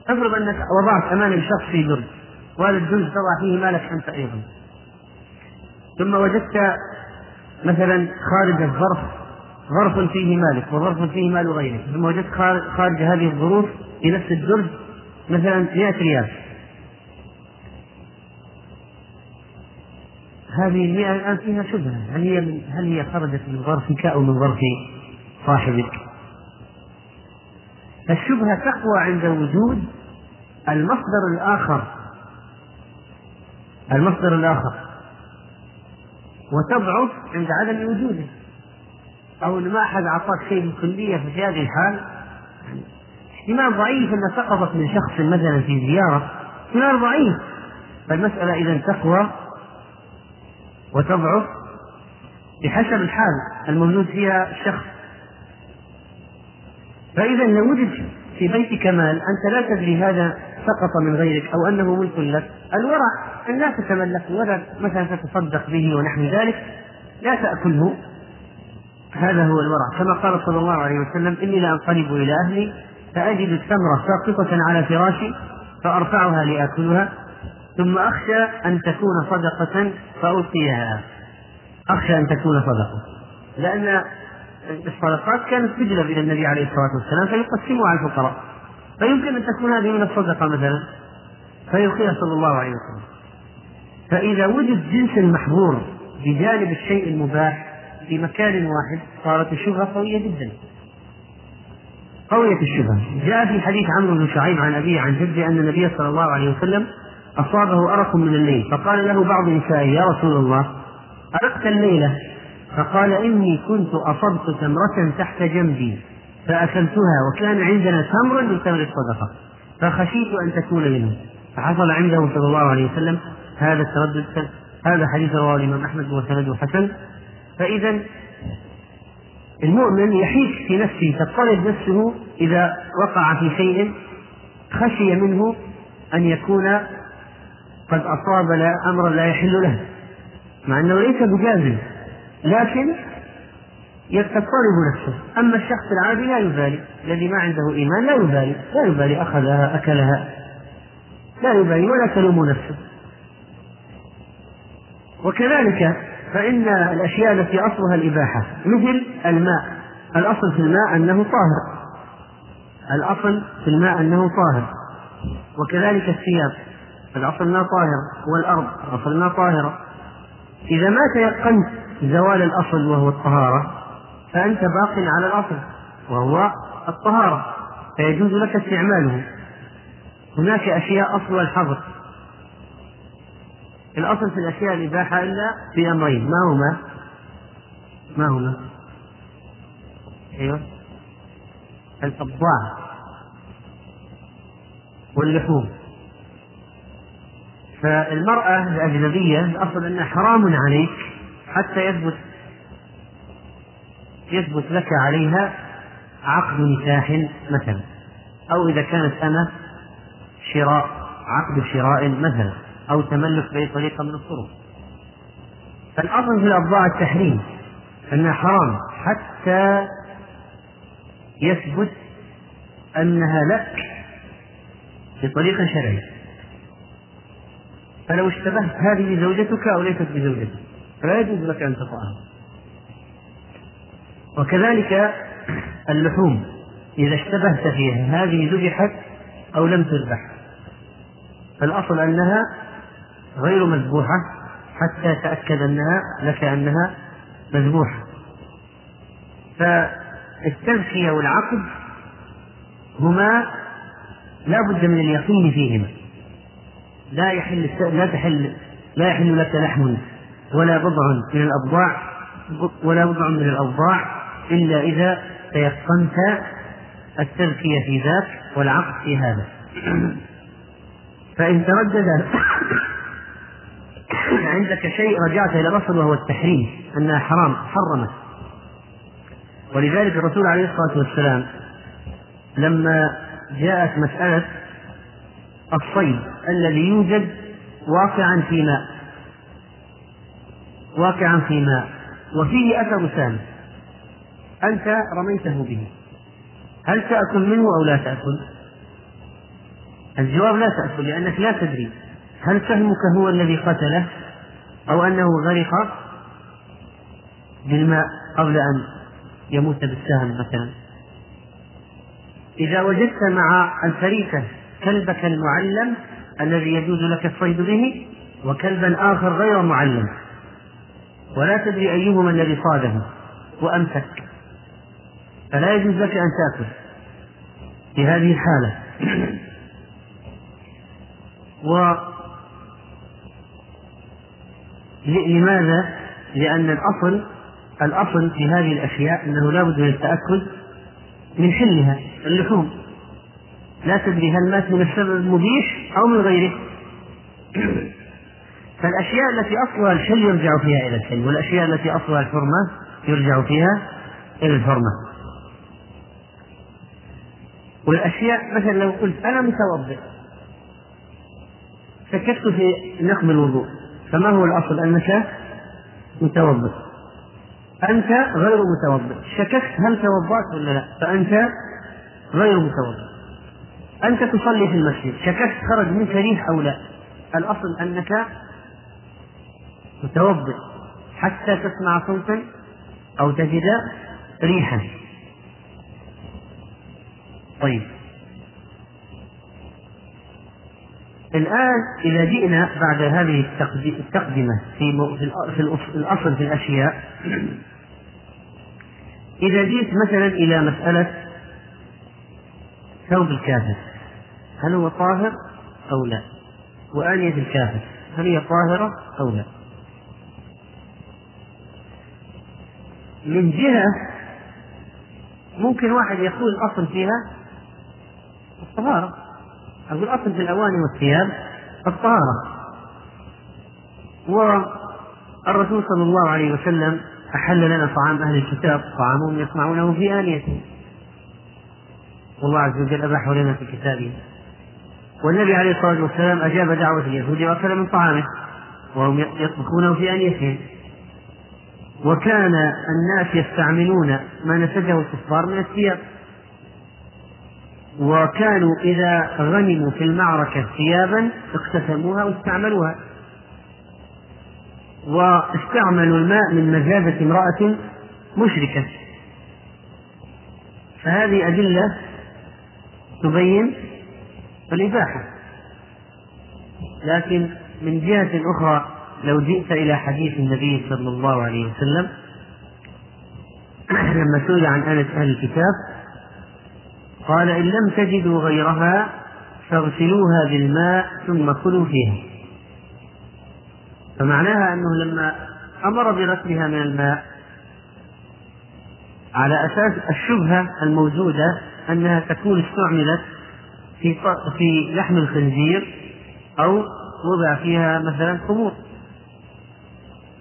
افرض أنك وضعت أمام الشخص في درج وهذا الدرج تضع فيه مالك أنت أيضا. ثم وجدت مثلا خارج الظرف ظرف فيه مالك وظرف فيه مال غيرك ثم وجدت خارج هذه الظروف في نفس الدرج مثلا 100 ريال. هذه المئة الآن فيها شبهة. هل هي من هل هي خرجت من ظرفك أو من ظرف صاحبك؟ الشبهة تقوى عند وجود المصدر الآخر. المصدر الآخر. وتضعف عند عدم وجوده. أو إن ما أحد أعطاك شيء بالكلية في هذه الحال. احتمال ضعيف أن سقطت من شخص مثلا في زيارة. احتمال ضعيف. فالمسألة إذا تقوى وتضعف بحسب الحال الموجود فيها الشخص. فإذا لو وجد في بيتك مال أنت لا تدري هذا سقط من غيرك أو أنه ملك لك. الورع أن لا تتملك ولا مثلا تتصدق به ونحو ذلك لا تأكله. هذا هو الورع. كما قال صلى الله عليه وسلم إني لأنقلب إلى أهلي فأجد التمرة ساقطة على فراشي فأرفعها لآكلها. ثم أخشى أن تكون صدقة فألقيها أخشى أن تكون صدقة. لأن الصدقات كانت تجلب إلى النبي عليه الصلاة والسلام فيقسمها على الفقراء. فيمكن أن تكون هذه من الصدقة مثلا. فيلقيها صلى الله عليه وسلم. فإذا وجد جنس المحظور بجانب الشيء المباح في مكان واحد صارت الشبهة قوية جدا. قوية الشبهة. جاء في حديث عمرو بن شعيب عن أبيه عن جده أن النبي صلى الله عليه وسلم أصابه أرق من الليل. فقال له بعض نسائه يا رسول الله أرقت الليلة. فقال إني كنت أصبت تمرة تحت جنبي فأكلتها وكان عندنا تمر من تمر الصدقة فخشيت أن تكون منه. فحصل عنده صلى الله عليه وسلم هذا التردد هذا حديث رواه الإمام أحمد وسنده حسن. فإذا المؤمن يحيك في نفسه تضطرب نفسه إذا وقع في شيء خشي منه أن يكون قد أصاب أمرا لا يحل له مع أنه ليس بجازم لكن تضطرب نفسه. أما الشخص العادي لا يبالي الذي ما عنده إيمان لا يبالي لا يبالي أخذها أكلها لا يبالي ولا تلوم نفسه. وكذلك فإن الأشياء التي أصلها الإباحة مثل الماء الأصل في الماء أنه طاهر. الأصل في الماء أنه طاهر. وكذلك الثياب. الأصل أنها طاهرة والأرض أنها طاهرة. إذا ما تيقنت زوال الأصل وهو الطهارة فأنت باق على الأصل وهو الطهارة فيجوز لك استعماله. هناك أشياء أصل الحظر. الأصل في الأشياء الإباحة إلا في أمرين ما هما؟ ما هما؟ أيوه. الأبضاع واللحوم. فالمرأة الأجنبية الأصل أنها حرام عليك حتى يثبت يثبت لك عليها عقد نكاح مثلا أو إذا كانت أنا شراء عقد شراء مثلا أو تملك بأي طريقة من الطرق. فالأصل في الأبضاع التحريم أنها حرام حتى يثبت أنها لك بطريق شرعي فلو اشتبهت هذه بزوجتك أو ليست بزوجتك؟ فلا يجوز لك أن تطعها. وكذلك اللحوم. إذا اشتبهت فيها هذه ذبحت أو لم تذبح. فالأصل أنها غير مذبوحة حتى تأكد أنها لك أنها مذبوحة. فالتزكية والعقد هما لا بد من اليقين فيهما. لا يحل لا تحل لا يحل لك لحم ولا بضع من الأبضاع ولا بضع من الأبضاع إلا إذا تيقنت التزكية في ذاك والعقد في هذا. فإن تردد عندك شيء رجعت إلى الأصل وهو التحريم أنها حرام حرمت ولذلك الرسول عليه الصلاة والسلام لما جاءت مسألة الصيد الذي يوجد واقعا في ماء. واقعا في ماء. وفيه أثر سام أنت رميته به. هل تأكل منه أو لا تأكل؟ الجواب لا تأكل لأنك لا تدري. هل سهمك هو الذي قتله؟ أو أنه غرق بالماء قبل أن يموت بالسهم مثلا؟ إذا وجدت مع الفريسة كلبك المعلم الذي يجوز لك الصيد به وكلبا آخر غير معلم. ولا تدري أيهما الذي صاده وأمسك. فلا يجوز لك أن تأكل في هذه الحالة. و لماذا؟ لأن الأصل الأصل في هذه الأشياء أنه لا بد من التأكد من حلها اللحوم. لا تدري هل مات من السبب المبيح أو من غيره. فالأشياء التي أصلها الحل يرجع فيها إلى الحل والأشياء التي أصلها الحرمة يرجع فيها إلى الحرمة. والأشياء مثلا لو قلت أنا متوضئ شككت في نقض الوضوء فما هو الأصل؟ أنك متوضئ. أنت غير متوضئ. شككت هل توضأت ولا لا؟ فأنت غير متوضئ. أنت تصلي في المسجد شككت خرج منك ريح أو لا؟ الأصل أنك متوضئ حتى تسمع صوتا أو تجد ريحا. طيب. الآن إذا جئنا بعد هذه التقدمة في في الأصل في الأشياء. إذا جئت مثلا إلى مسألة ثوب الكافر. هل هو طاهر أو لا؟ وآنية الكافر هل هي طاهرة أو لا؟ من جهة ممكن واحد يقول الأصل فيها الطهارة أقول الأصل في الأواني والثياب الطهارة والرسول صلى الله عليه وسلم أحل لنا طعام أهل الكتاب طعامهم يصنعونه في آنية والله عز وجل أباحه لنا في كتابه والنبي عليه الصلاة والسلام أجاب دعوة اليهود وأكل من طعامه وهم يطبخونه في آنيتهم وكان الناس يستعملون ما نسجه الكفار من الثياب. وكانوا إذا غنموا في المعركة ثيابا اقتسموها واستعملوها. واستعملوا الماء من مجازة امرأة مشركة. فهذه أدلة تبين الإباحة لكن من جهة أخرى لو جئت إلى حديث النبي صلى الله عليه وسلم لما سئل عن آلة أهل الكتاب قال إن لم تجدوا غيرها فاغسلوها بالماء ثم كلوا فيها. فمعناها أنه لما أمر بغسلها من الماء على أساس الشبهة الموجودة أنها تكون استعملت في في لحم الخنزير أو وضع فيها مثلا خمور.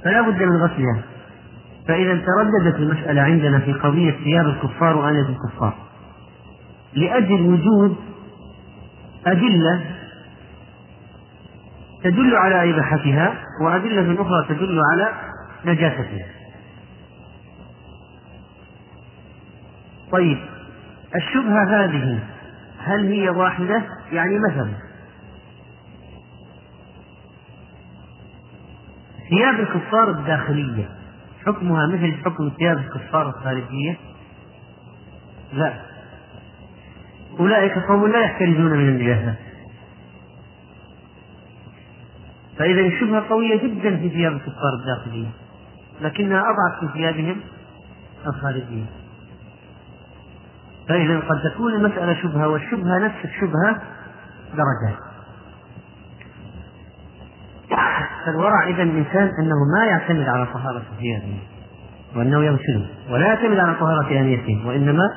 فلا بد من غسلها. فإذا ترددت المسألة عندنا في قضية ثياب الكفار وآنية الكفار. لأجل وجود أدلة تدل على إباحتها وأدلة أخرى تدل على نجاستها. طيب الشبهة هذه هل هي واحدة؟ يعني مثلا ثياب الكفار الداخلية حكمها مثل حكم ثياب الكفار الخارجية؟ لا أولئك قوم لا يحترزون من النجاسة فإذا الشبهة قوية جدا في ثياب الكفار الداخلية لكنها أضعف في ثيابهم الخارجية فإذا قد تكون المسألة شبهة والشبهة نفس الشبهة درجات. فالورع إذا الإنسان أنه ما يعتمد على طهارة ثيابه وأنه يغسله ولا يعتمد على طهارة آنيته وإنما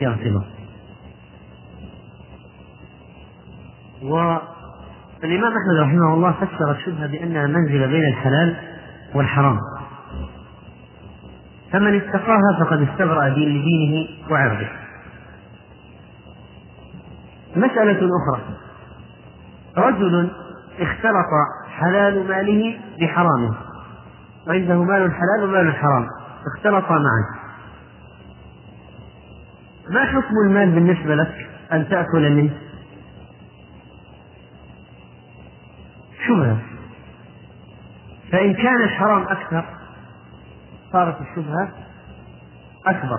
يغسله. والإمام أحمد رحمه الله فسر الشبهة بأنها منزلة بين الحلال والحرام. فمن اتقاها فقد استبرأ لدينه وعرضه. مسألة أخرى. رجل اختلط حلال ماله بحرامه. وعنده مال حلال ومال حرام. اختلطا معا ما حكم المال بالنسبة لك أن تأكل منه؟ شبهة فإن كان الحرام أكثر صارت الشبهة أكبر.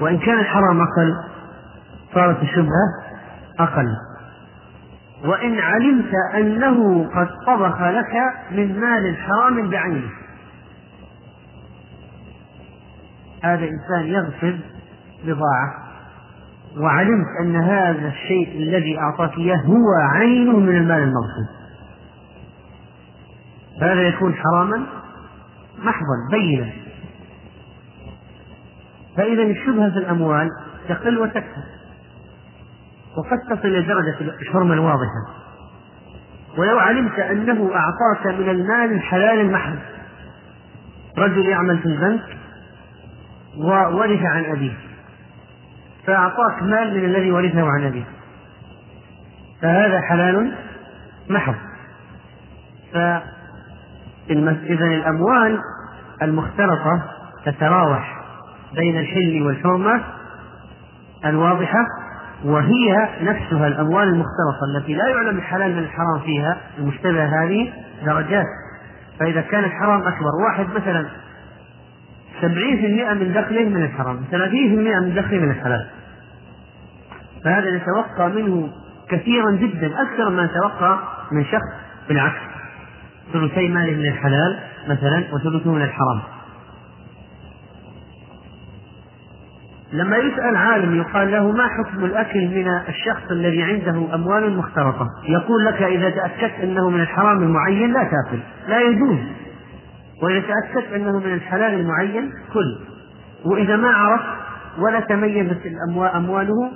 وإن كان الحرام أقل صارت الشبهة أقل. وإن علمت أنه قد طبخ لك من مال حرام بعينه. هذا إنسان يغسل بضاعة. وعلمت أن هذا الشيء الذي أعطاك إياه هو عينه من المال المغصوب فهذا يكون حراما محضا بينا. فإذا الشبهة في الأموال تقل وتكثر. وقد تصل إلى درجة الحرمة الواضحة. ولو علمت أنه أعطاك من المال الحلال المحض رجل يعمل في البنك وورث عن أبيه. فأعطاك مال من الذي ورثه عن أبيه. فهذا حلال محض. إذا الأموال المختلطة تتراوح. بين الحل والحرمة الواضحة وهي نفسها الأموال المختلطة التي لا يعلم الحلال من الحرام فيها المشتبه هذه درجات. فإذا كان الحرام أكبر واحد مثلا سبعين في المئة من دخله من الحرام ثلاثين في المئة من دخله من الحلال. فهذا نتوقع منه كثيرا جدا أكثر ما نتوقع من شخص بالعكس. ثلثي ماله من الحلال مثلا وثلثه من الحرام. لما يسأل عالم يقال له ما حكم الأكل من الشخص الذي عنده أموال مختلطة؟ يقول لك إذا تأكدت أنه من الحرام المعين لا تأكل لا يجوز. وإذا تأكدت أنه من الحلال المعين كل. وإذا ما عرفت ولا تميزت أمواله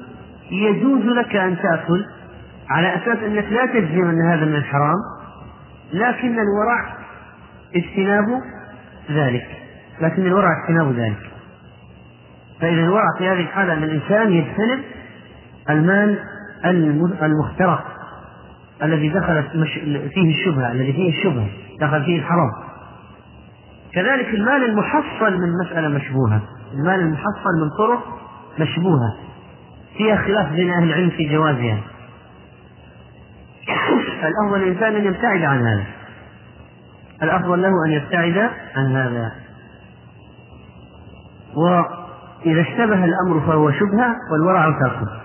يجوز لك أن تأكل على أساس أنك لا تجزم أن هذا من الحرام لكن الورع اجتناب ذلك. لكن الورع اجتناب ذلك. فإذا الورع في هذه الحالة أن الإنسان يجتنب المال المخترق الذي دخلت فيه الشبهة الذي فيه الشبهة دخل فيه الحرام. كذلك المال المحصل من مسألة مشبوهة. المال المحصل من طرق مشبوهة. فيها خلاف بين أهل العلم في جوازها. الأفضل الإنسان أن يبتعد عن هذا. الأفضل له أن يبتعد عن هذا. وإذا اشتبه الأمر فهو شبهة والورع تركه.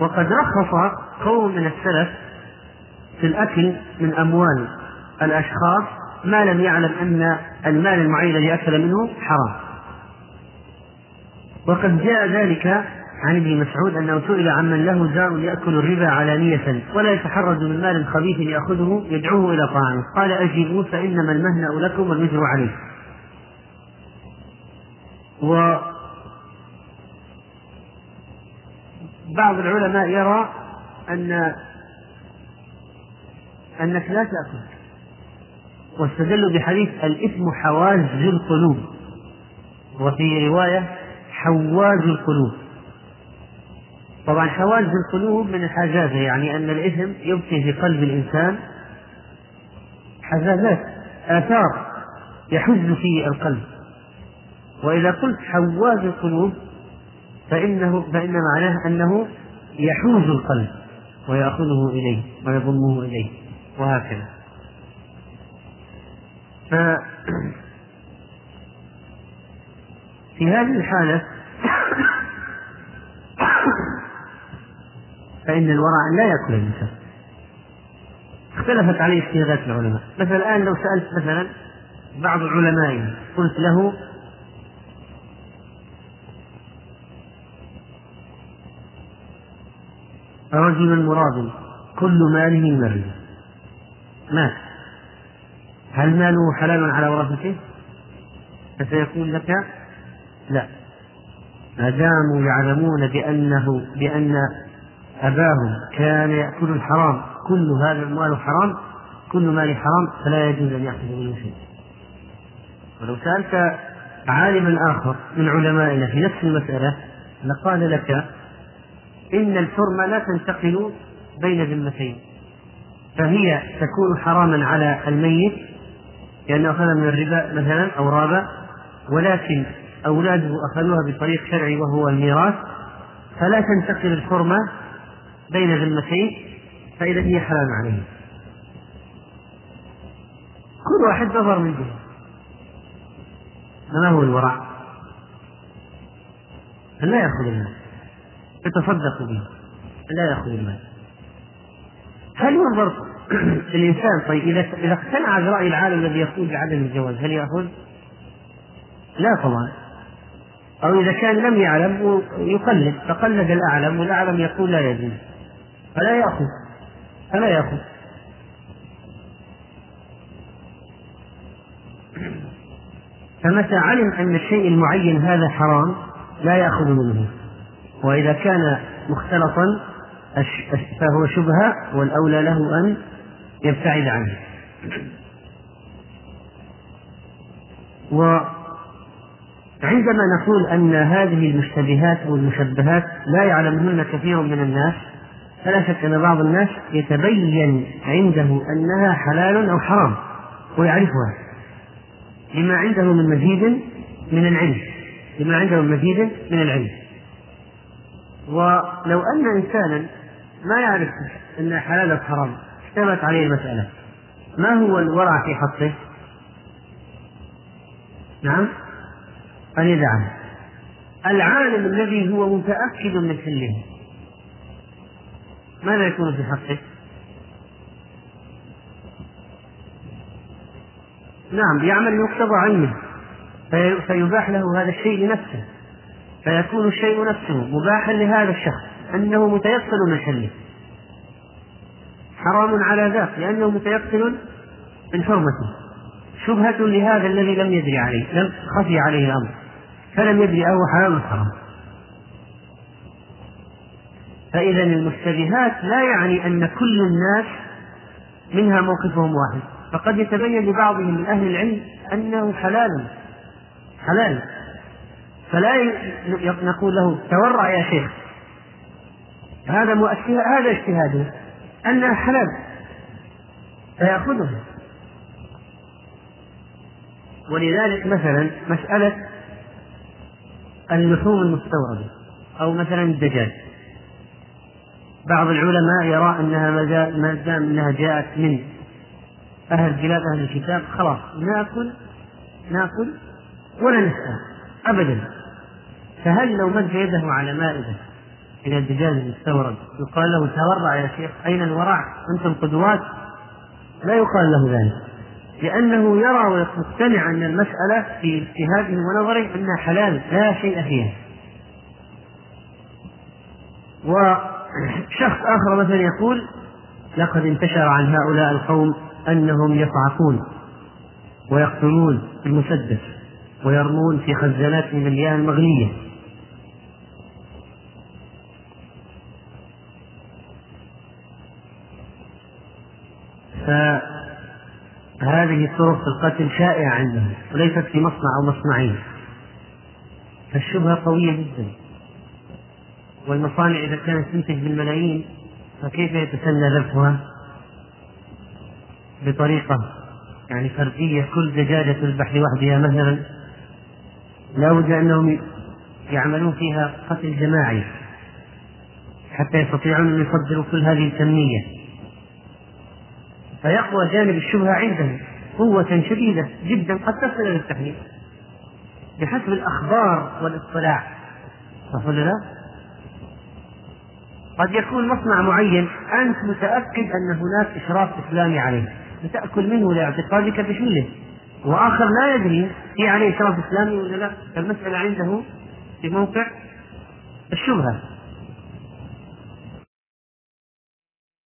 وقد رخص قوم من السلف في الأكل من أموال الأشخاص ما لم يعلم أن المال المعين الذي أكل منه حرام. وقد جاء ذلك عن ابن مسعود أنه سئل عمن له جار يأكل الربا علانية ولا يتحرز من مال خبيث يأخذه يدعوه إلى طعامه. قال أجيبوا فإنما المهنأ لكم والوزر عليه. و بعض العلماء يرى أن أنك لا تأكل. واستدلوا بحديث الإثم حواز القلوب. وفي رواية حواز القلوب. طبعا حواز القلوب من الحجازة يعني أن الإثم يبقي في قلب الإنسان حزازات آثار يحز في القلب. وإذا قلت حواز القلوب فإنه فإن معناه أنه يحوز القلب ويأخذه إليه ويضمه إليه وهكذا. ف في هذه الحالة فإن الورع لا يأكل الإنسان. اختلفت عليه اجتهادات العلماء. مثلا الآن لو سألت مثلا بعض علمائنا قلت له رجل مراد كل ماله مريض مات هل ماله حلال على ورثته؟ فسيقول لك لا. ما داموا يعلمون بأنه بأن أباهم كان يأكل الحرام. كل هذا المال حرام كل مال حرام فلا يجوز أن يأخذ منه شيء. ولو سألت عالما آخر من علمائنا في نفس المسألة لقال لك إن الحرمة لا تنتقل بين ذمتين. فهي تكون حراما على الميت لأنه أخذ من الربا مثلا أو رابا ولكن أولاده أخذوها بطريق شرعي وهو الميراث فلا تنتقل الحرمة بين ذمتين فإذا هي حلال عليه كل واحد نظر من جهة. ما هو الورع؟ أن لا يأخذ المال. يتصدق به. أن لا يأخذ المال. هل ينظر الإنسان طيب إذا إذا اقتنع برأي العالم الذي يقول بعدم الجواز هل يأخذ؟ لا طبعا. أو إذا كان لم يعلم يقلد فقلد الأعلم والأعلم يقول لا يجوز. فلا يأخذ. فلا يأخذ. فمتى علم أن الشيء المعين هذا حرام لا يأخذ منه. وإذا كان مختلطا فهو شبهة والأولى له أن يبتعد عنه. وعندما نقول أن هذه المشتبهات أو المشبهات لا يعلمهن كثير من الناس فلا شك أن بعض الناس يتبين عنده أنها حلال أو حرام ويعرفها لما عنده من مزيد من العلم لما عنده من مزيد من العلم. ولو أن إنسانا ما يعرف أنها حلال أو حرام اشتبهت عليه المسألة. ما هو الورع في حقه؟ نعم؟ أن يدعه العالم الذي هو متأكد من حله. ماذا يكون في حقه؟ نعم يعمل مقتضى علمه. فيباح له هذا الشيء لنفسه. فيكون الشيء نفسه مباحا لهذا الشخص أنه متيقن من حله حرام على ذاك لأنه متيقن من حرمته. شبهة لهذا الذي لم يدري عليه لم خفي عليه الأمر. فلم يدري أهو حلال حرام. فإذا المشتبهات لا يعني أن كل الناس منها موقفهم واحد. فقد يتبين لبعضهم من أهل العلم أنه حلال حلال. فلا نقول له تورع يا شيخ. هذا مؤكد هذا اجتهاده أنها حلال. فيأخذها ولذلك مثلا مسألة اللحوم المستوردة أو مثلا الدجاج. بعض العلماء يرى أنها ما دام أنها جاءت من أهل بلاد أهل الكتاب خلاص ناكل نأكل ولا نسأل أبدا. فهل لو مد يده على مائدة إلى الدجاج المستورد يقال له تورع يا شيخ أين الورع؟ أنتم قدوات؟ لا يقال له ذلك لأنه يرى ويقتنع أن المسألة في اجتهاده ونظره أنها حلال لا شيء فيها. وشخص آخر مثلا يقول لقد انتشر عن هؤلاء القوم أنهم يصعقون ويقتلون المسدس ويرمون في خزاناتهم المياه المغلية فهذه طرق القتل شائعة عندهم وليست في مصنع أو مصنعين. فالشبهة قوية جدا. والمصانع إذا كانت تنتج بالملايين فكيف يتسنى ذبحها؟ بطريقة يعني فردية كل دجاجة تذبح لوحدها مثلا. لا بد أنهم يعملون فيها قتل جماعي حتى يستطيعون أن يصدروا كل هذه الكمية فيقوى جانب الشبهة عندهم قوة شديدة جدا قد تصل إلى التحريم بحسب الأخبار والاطلاع صح ولا لا؟ قد يكون مصنع معين. أنت متأكد أن هناك إشراف إسلامي عليه. لتأكل منه لاعتقادك بحله وآخر لا يدري في عليه إشراف إسلامي ولا لا. المسألة عنده في موقع الشبهة.